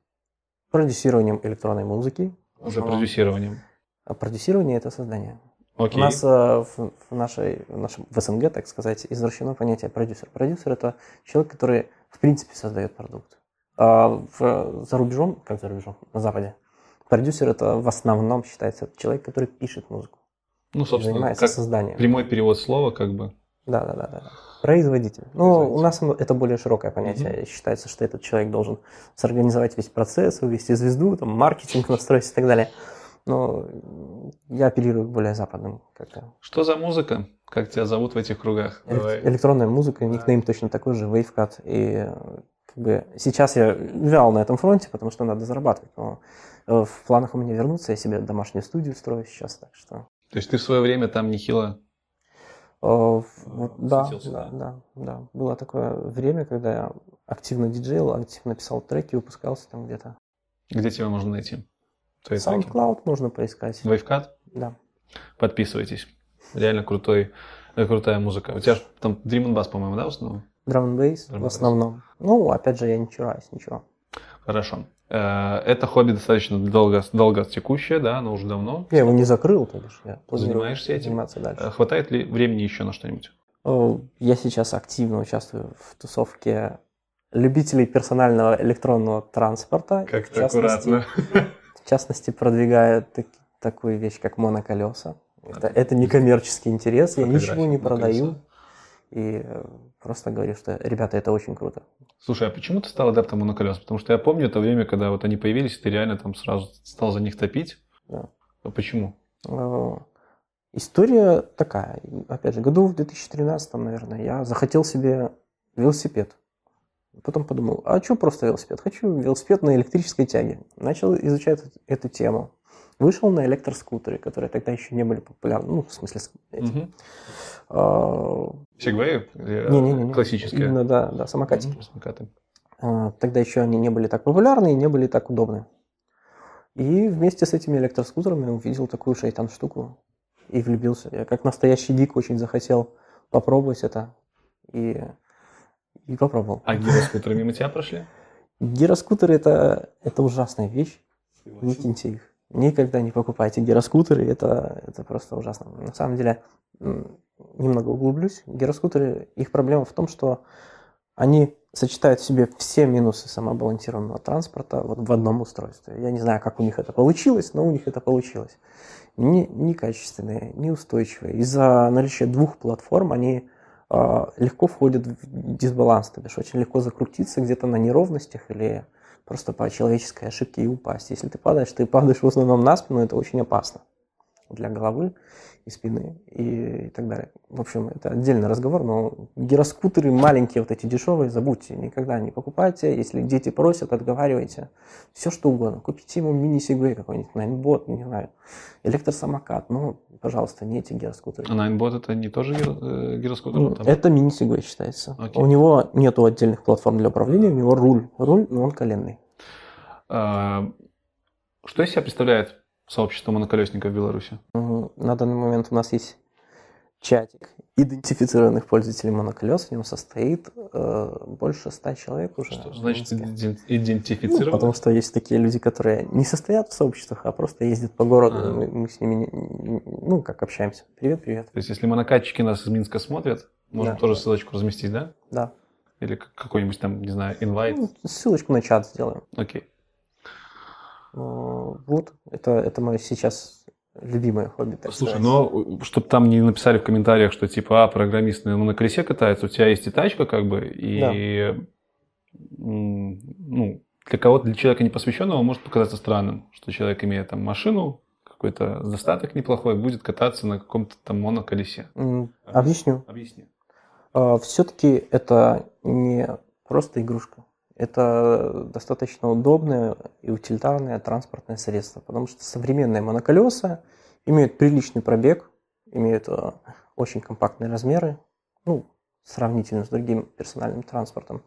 продюсированием электронной музыки. За Но- продюсированием. А продюсирование это создание. Окей. У нас э, в, в нашей, в нашем в СНГ, так сказать, извращено понятие продюсер. Продюсер это человек, который в принципе создает продукт. А в- за рубежом, как за рубежом, на Западе, продюсер это в основном считается человек, который пишет музыку, Ну, собственно, занимается как созданием. прямой перевод слова, как бы. Да, да, да, да. да. Производитель. Ну, у нас это более широкое понятие. Считается, что этот человек должен сорганизовать весь процесс, вывести звезду, там, маркетинг настроить и так далее. Но я оперирую более западным как-то. Что за музыка? Как тебя зовут в этих кругах? Элек- Давай. Электронная музыка, никнейм точно такой же, Wavecut. И как бы сейчас я вял на этом фронте, потому что надо зарабатывать. Но э, в планах у меня вернуться, я себе домашнюю студию строю сейчас, так что... То есть ты в свое время там нехило Э, вот, да, да, да, да. Было такое время, когда я активно диджейл, активно писал треки, выпускался там где-то. Где тебя можно найти? Твои треки? SoundCloud можно поискать. Вейвкат? Да. Подписывайтесь. Реально крутой, э, крутая музыка. У тебя же там Dream and Bass, по-моему, да, в основном? Drum and bass Drum в bass. основном. Ну, опять же, я не чураюсь, ничего. Хорошо. Э, Это хобби достаточно долго, долго текущее, да, но уже давно. Я его не закрыл, то бишь. Я Занимаешься этим? Заниматься дальше. Э, Хватает ли времени еще на что-нибудь? Э, Я сейчас активно участвую в тусовке любителей персонального электронного транспорта. В частности- В частности, продвигаю так- такую вещь, как моноколеса. Это, это не коммерческий интерес, я ничего не продаю. И просто говорю, что, ребята, это очень круто. Слушай, а почему ты стал адептом моноколес? Потому что я помню это время, когда вот они появились, и ты реально там сразу стал за них топить. Да. А почему? Э, История такая. Опять же, году в 2013, наверное, я захотел себе велосипед. Потом подумал, а что просто велосипед? Хочу велосипед на электрической тяге. Начал изучать эту тему. Вышел на электроскутеры, которые тогда еще не были популярны. Ну, в смысле, эти. Мгм. А, Сегвей? э, Не-не-не. Классические? Именно, да, да, самокатики. Мгм, самокаты. А, Тогда еще они не были так популярны и не были так удобны. И вместе с этими электроскутерами увидел такую шайтан штуку и влюбился. Я как настоящий гик очень захотел попробовать это и, и попробовал. А гироскутеры мимо тебя прошли? Гироскутеры это, это ужасная вещь. Не киньте их. Никогда не покупайте гироскутеры, это, это просто ужасно. На самом деле, немного углублюсь. Гироскутеры, их проблема в том, что они сочетают в себе все минусы самобалансированного транспорта вот в одном устройстве. Я не знаю, как у них это получилось, но у них это получилось. Не, некачественные, неустойчивые. Из-за наличия двух платформ они а, легко входят в дисбаланс, то бишь очень легко закрутиться где-то на неровностях или просто по человеческой ошибке и упасть. Если ты падаешь, ты падаешь в основном на спину, это очень опасно для головы и спины и, так далее. В общем, это отдельный разговор, но гироскутеры маленькие, вот эти дешевые, забудьте, никогда не покупайте. Если дети просят, отговаривайте. Все что угодно. Купите ему мини-сегвей какой-нибудь, найнбот, не знаю, электросамокат. Ну, пожалуйста, не эти гироскутеры. А Ninebot это не тоже э, гироскутер? Ну, Там- Это мини-сегвей считается. Окей. У него нету отдельных платформ для управления, у него руль. Руль, но он коленный. А, Что из себя представляет сообщество моноколесников в Беларуси? На данный момент у нас есть чатик идентифицированных пользователей моноколес. В нем состоит э, больше ста человек уже. Что значит Минске. иден- Ну, потому что есть такие люди, которые не состоят в сообществах, а просто ездят по городу. А. Мы, мы с ними, не- не- ну, как общаемся. Привет, привет. То есть, если монокатчики нас из Минска смотрят, можем Да. тоже ссылочку разместить, да? Да. Или какой-нибудь там, не знаю, инвайт? Ну, ссылочку на чат сделаем. Окей. Ну, Вот, это, это мое сейчас любимое хобби. так Слушай, но чтобы там не написали в комментариях, что типа, а, программист на, на колесе катается, у тебя есть и тачка, как бы, и м, ну, для кого-то, для человека непосвященного может показаться странным, что человек, имея там машину, какой-то достаток неплохой, будет кататься на каком-то там моноколесе. М, Объясню. Объясни. Все-таки это не просто игрушка. Это достаточно удобное и утилитарное транспортное средство, потому что современные моноколеса имеют приличный пробег, имеют э, очень компактные размеры, ну, сравнительно с другим персональным транспортом,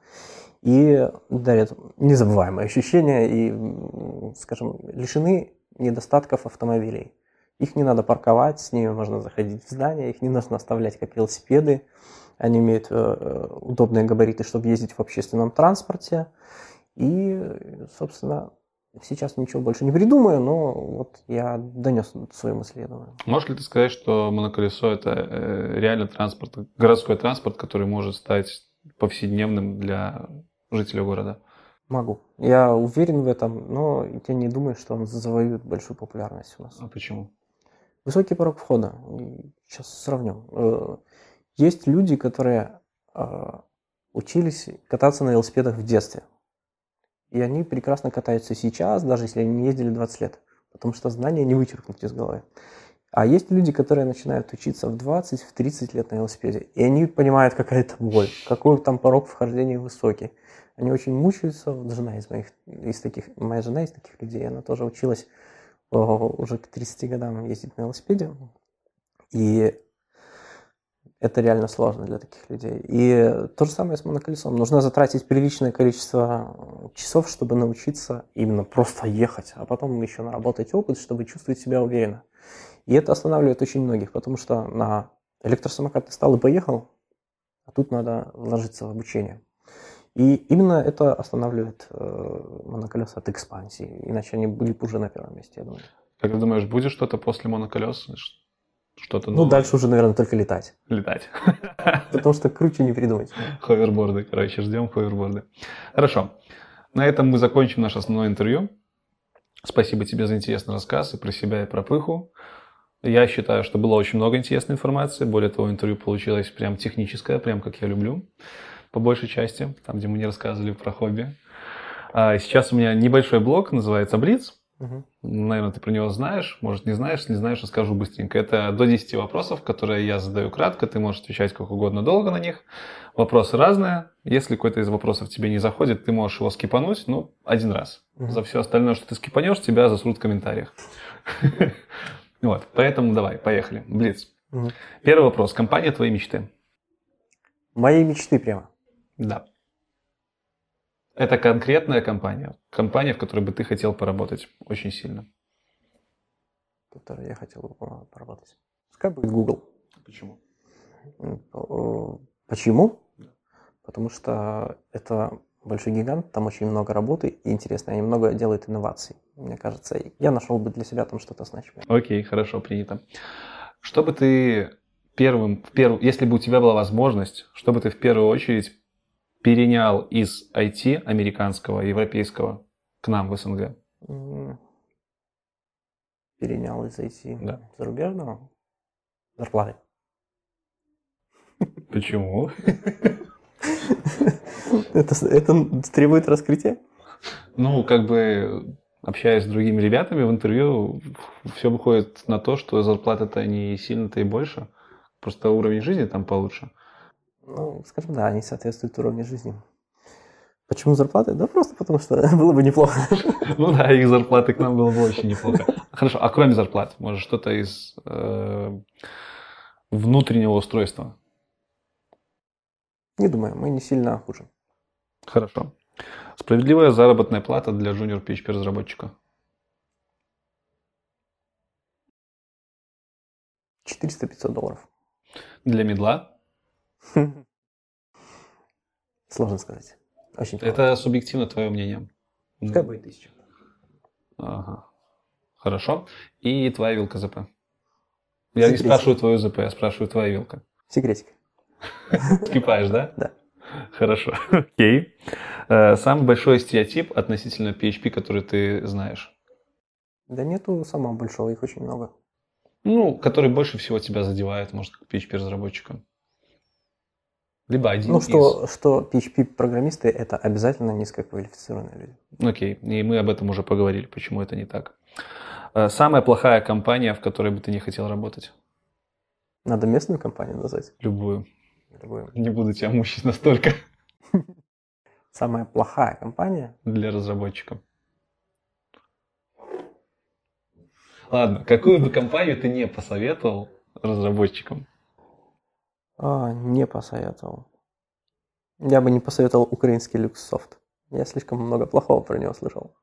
и дарят незабываемые ощущения и, скажем, лишены недостатков автомобилей. Их не надо парковать, с ними можно заходить в здание, их не нужно оставлять как велосипеды. Они имеют э, э, удобные габариты, чтобы ездить в общественном транспорте. И, собственно, сейчас ничего больше не придумаю, но вот я донес я думаю. Можешь ли ты сказать, что моноколесо это э, реально транспорт, городской транспорт, который может стать повседневным для жителей города? Могу. Я уверен в этом, но я не думаю, что он завоюет большую популярность у нас. А почему? Высокий порог входа. Сейчас сравним. Есть люди, которые э, учились кататься на велосипедах в детстве. И они прекрасно катаются сейчас, даже если они не ездили 20 лет. Потому что знания не вычеркнуть из головы. А есть люди, которые начинают учиться в 20, в 30 лет на велосипеде. И они понимают, какая это боль, какой там порог вхождения высокий. Они очень мучаются. Вот жена из моих, из таких, моя жена из таких людей, она тоже училась о, уже к 30 годам ездить на велосипеде. И Это реально сложно для таких людей. И то же самое с моноколесом. Нужно затратить приличное количество часов, чтобы научиться именно просто ехать, а потом еще наработать опыт, чтобы чувствовать себя уверенно. И это останавливает очень многих, потому что на электросамокат ты стал и поехал, а тут надо вложиться в обучение. И именно это останавливает э, моноколеса от экспансии, иначе они были бы уже на первом месте, я думаю. Как ты думаешь, будет что-то после моноколес? Что-то Ну, дальше уже, наверное, только летать. Летать. Потому что круче не придумать. Ховерборды, короче, ждем ховерборды. Хорошо. На этом мы закончим наше основное интервью. Спасибо тебе за интересный рассказ и про себя, и про пыху. Я считаю, что было очень много интересной информации. Более того, интервью получилось прям техническое, прям как я люблю, по большей части, там, где мы не рассказывали про хобби. А сейчас у меня небольшой блог, называется «Блиц». Угу. Наверное, ты про него знаешь, может, не знаешь, не знаешь, расскажу быстренько. Это до 10 вопросов, которые я задаю кратко, ты можешь отвечать как угодно долго на них. Вопросы разные. Если какой-то из вопросов тебе не заходит, ты можешь его скипануть, ну, один раз. Угу. За все остальное, что ты скипанешь, тебя засрут в комментариях. Вот, поэтому давай, поехали. Блиц. Первый вопрос. Компания твоей мечты? Моей мечты прямо? Да. Это конкретная компания, компания, в которой бы ты хотел поработать очень сильно. В которой я хотел бы поработать. Пускай будет Google. Почему? Почему? Потому что это большой гигант, там очень много работы и интересно, они много делают инноваций. Мне кажется, я нашел бы для себя там что-то значимое. Окей, хорошо, принято. Что бы ты первым, в перв... если бы у тебя была возможность, что бы ты в первую очередь перенял из IT американского, европейского к нам в СНГ? Перенял из IT да. зарубежного? Зарплаты. Почему? Это, это требует раскрытия? Ну, как бы, общаясь с другими ребятами в интервью, все выходит на то, что зарплата-то не сильно-то и больше. Просто уровень жизни там получше. Ну, скажем, да, они соответствуют уровню жизни. Почему зарплаты? Да просто потому что было бы неплохо. Ну да, их зарплаты к нам было бы очень неплохо. Хорошо, а кроме зарплат, может что-то из э, внутреннего устройства? Не думаю, мы не сильно хуже. Хорошо. Справедливая заработная плата для junior PHP разработчика? 400-500 долларов. Для медла? Сложно сказать. Очень Это субъективно твое мнение. Пускай будет тысяча. Ага. Хорошо. И твоя вилка ЗП. Я Секретик. не спрашиваю твою ЗП, я спрашиваю твоя вилка. Секретик. Скипаешь, да? Да. Хорошо. Окей. Э, самый большой стереотип относительно PHP, который ты знаешь? Да нету самого большого, их очень много. Ну, который больше всего тебя задевает, может, как PHP-разработчика. Либо один Ну, что, из... что PHP-программисты – это обязательно низкоквалифицированные люди. Окей, и мы об этом уже поговорили, почему это не так. Э, самая плохая компания, в которой бы ты не хотел работать? Надо местную компанию назвать? Любую. Любую. Не буду тебя мучить настолько. Самая плохая компания? Для разработчиков. Ладно, какую бы компанию ты не посоветовал разработчикам? А, не посоветовал. Я бы не посоветовал украинский Люксофт. Я слишком много плохого про него слышал.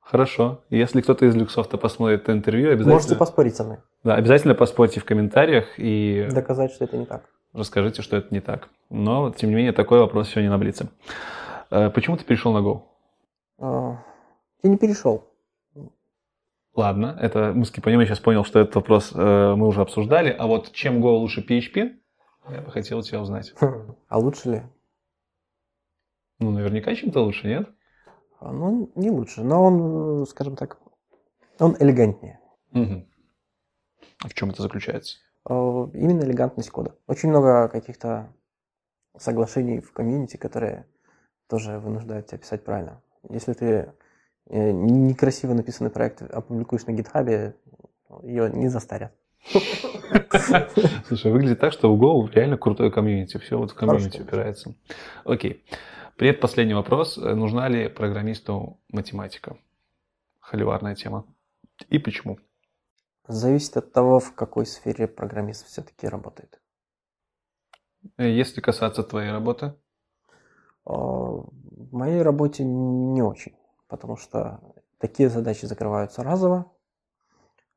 Хорошо. Если кто-то из Люксофта посмотрит это интервью, обязательно... Можете поспорить со мной. Да, обязательно поспорьте в комментариях и... Доказать, что это не так. Расскажите, что это не так. Но, тем не менее, такой вопрос сегодня на Блице. Э, почему ты перешел на Go? А, я не перешел. Ладно, это мы с Кипанем сейчас понял, что этот вопрос э, мы уже обсуждали. А вот чем Go лучше PHP, я бы хотел тебя узнать. А лучше ли? Ну, наверняка чем-то лучше, нет? А, ну, не лучше, но он, скажем так, он элегантнее. Угу. А в чем это заключается? А, именно элегантность кода. Очень много каких-то соглашений в комьюнити, которые тоже вынуждают тебя писать правильно. Если ты э, некрасиво написанный проект опубликуешь на гитхабе, ее не застарят. Слушай, выглядит так, что у Go реально крутой комьюнити. Все вот в комьюнити упирается. Окей. Предпоследний вопрос. Нужна ли программисту математика? Холиварная тема. И почему? Зависит от того, в какой сфере программист все-таки работает. Если касаться твоей работы? А, в моей работе не очень, потому что такие задачи закрываются разово,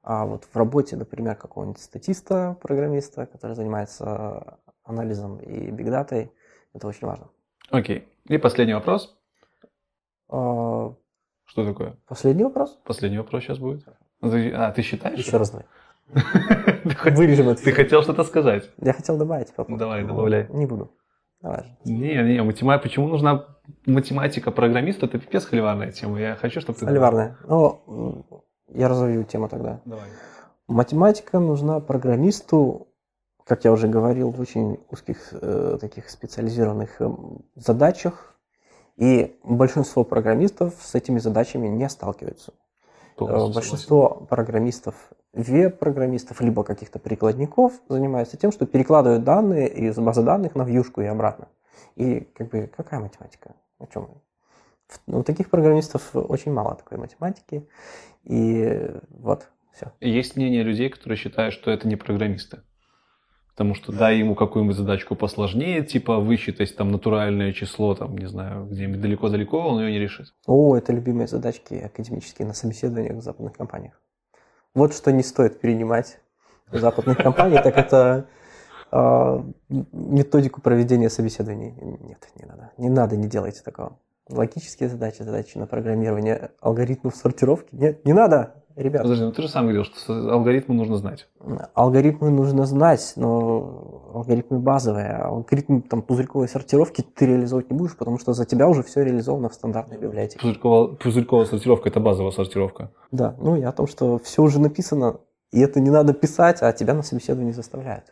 а вот в работе, например, какого-нибудь статиста, программиста, который занимается анализом и бигдатой, это очень важно. Окей. И последний вопрос. А, Что такое? Последний вопрос? Последний вопрос сейчас будет. А, ты считаешь? Еще раз давай. Вырежем это. Ты хотел что-то сказать? Я хотел добавить. Папа. Давай, добавляй. Не буду. Давай. Не, не, математика, почему нужна математика программиста? Это пипец холиварная тема. Я хочу, чтобы ты... Холиварная. Ну, я разовью тему тогда. Давай. Математика нужна программисту, как я уже говорил, в очень узких э, таких специализированных э, задачах. И большинство программистов с этими задачами не сталкиваются. Полностью Большинство согласен. программистов, веб-программистов, либо каких-то прикладников занимаются тем, что перекладывают данные из базы данных на вьюшку и обратно. И как бы какая математика? О чем? Ну, у таких программистов очень мало такой математики. И вот, все. Есть мнение людей, которые считают, что это не программисты. Потому что дай ему какую-нибудь задачку посложнее, типа высчитать там натуральное число, там, не знаю, где-нибудь далеко-далеко, он ее не решит. О, это любимые задачки академические на собеседованиях в западных компаниях. Вот что не стоит перенимать в западных компаниях, так это а, методику проведения собеседований. Нет, не надо. Не надо, не делайте такого. Логические задачи, задачи на программирование алгоритмов сортировки. Нет, не надо ребят. Подожди, ну ты же сам говорил, что алгоритмы нужно знать. Алгоритмы нужно знать, но алгоритмы базовые. Алгоритм там, пузырьковой сортировки ты реализовать не будешь, потому что за тебя уже все реализовано в стандартной библиотеке. Пузырьковая, пузырьковая сортировка – это базовая сортировка. Да, ну и о том, что все уже написано, и это не надо писать, а тебя на собеседование заставляют.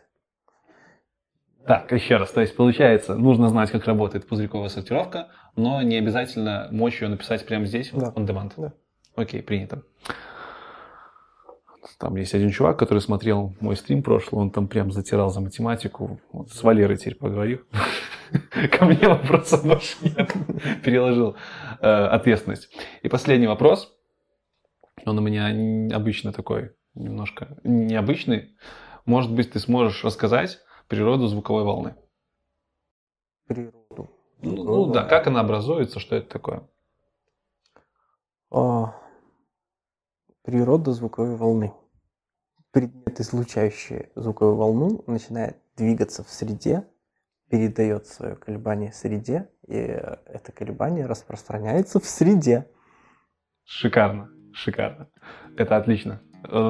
Так, еще раз, то есть получается, нужно знать, как работает пузырьковая сортировка, но не обязательно мочь ее написать прямо здесь, да. on demand. Да. Окей, принято. Там есть один чувак, который смотрел мой стрим прошлый, он там прям затирал за математику. Вот с Валерой теперь поговорил. Ко мне вопросов больше нет. Переложил э, ответственность. И последний вопрос. Он у меня обычно такой, немножко необычный. Может быть, ты сможешь рассказать природу звуковой волны? Природу? Ну, ну да, как она образуется, что это такое? А, природа звуковой волны. Предмет, излучающий звуковую волну, начинает двигаться в среде, передает свое колебание среде, и это колебание распространяется в среде. Шикарно, шикарно. Это отлично.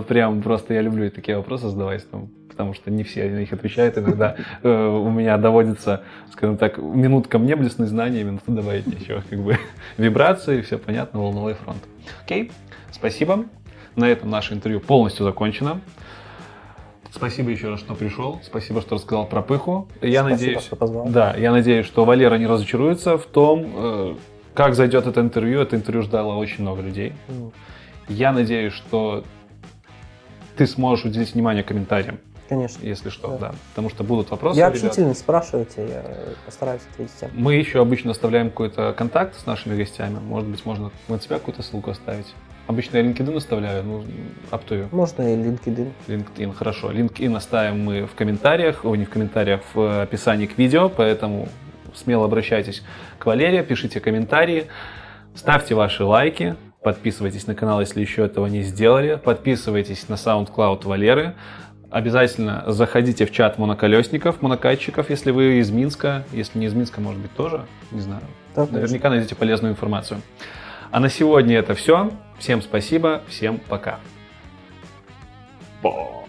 Прям просто я люблю такие вопросы задавать, там, потому что не все на них отвечают. Иногда э, у меня доводится, скажем так, минутка мне блесны знания, минуту добавить ничего. Как бы вибрации, все понятно, волновой фронт. Окей, спасибо. На этом наше интервью полностью закончено. Спасибо еще раз, что пришел. Спасибо, что рассказал про пыху. Я Спасибо, надеюсь, что позвал. Да, я надеюсь, что Валера не разочаруется в том, э, как зайдет это интервью. Это интервью ждало очень много людей. Mm. Я надеюсь, что ты сможешь уделить внимание комментариям. Конечно. Если что, да. да. Потому что будут вопросы. Я общительный, спрашивайте, я постараюсь ответить всем. Мы еще обычно оставляем какой-то контакт с нашими гостями. Может быть, можно на тебя какую-то ссылку оставить. Обычно я LinkedIn оставляю, ну, you. Можно и LinkedIn. LinkedIn, хорошо. LinkedIn оставим мы в комментариях, о, не в комментариях, в описании к видео, поэтому смело обращайтесь к Валерии, пишите комментарии, ставьте ваши лайки, подписывайтесь на канал, если еще этого не сделали, подписывайтесь на SoundCloud Валеры, Обязательно заходите в чат моноколесников, монокатчиков, если вы из Минска. Если не из Минска, может быть, тоже. Не знаю. Да, Наверняка конечно. найдете полезную информацию. А на сегодня это все. Всем спасибо, всем пока. Бо.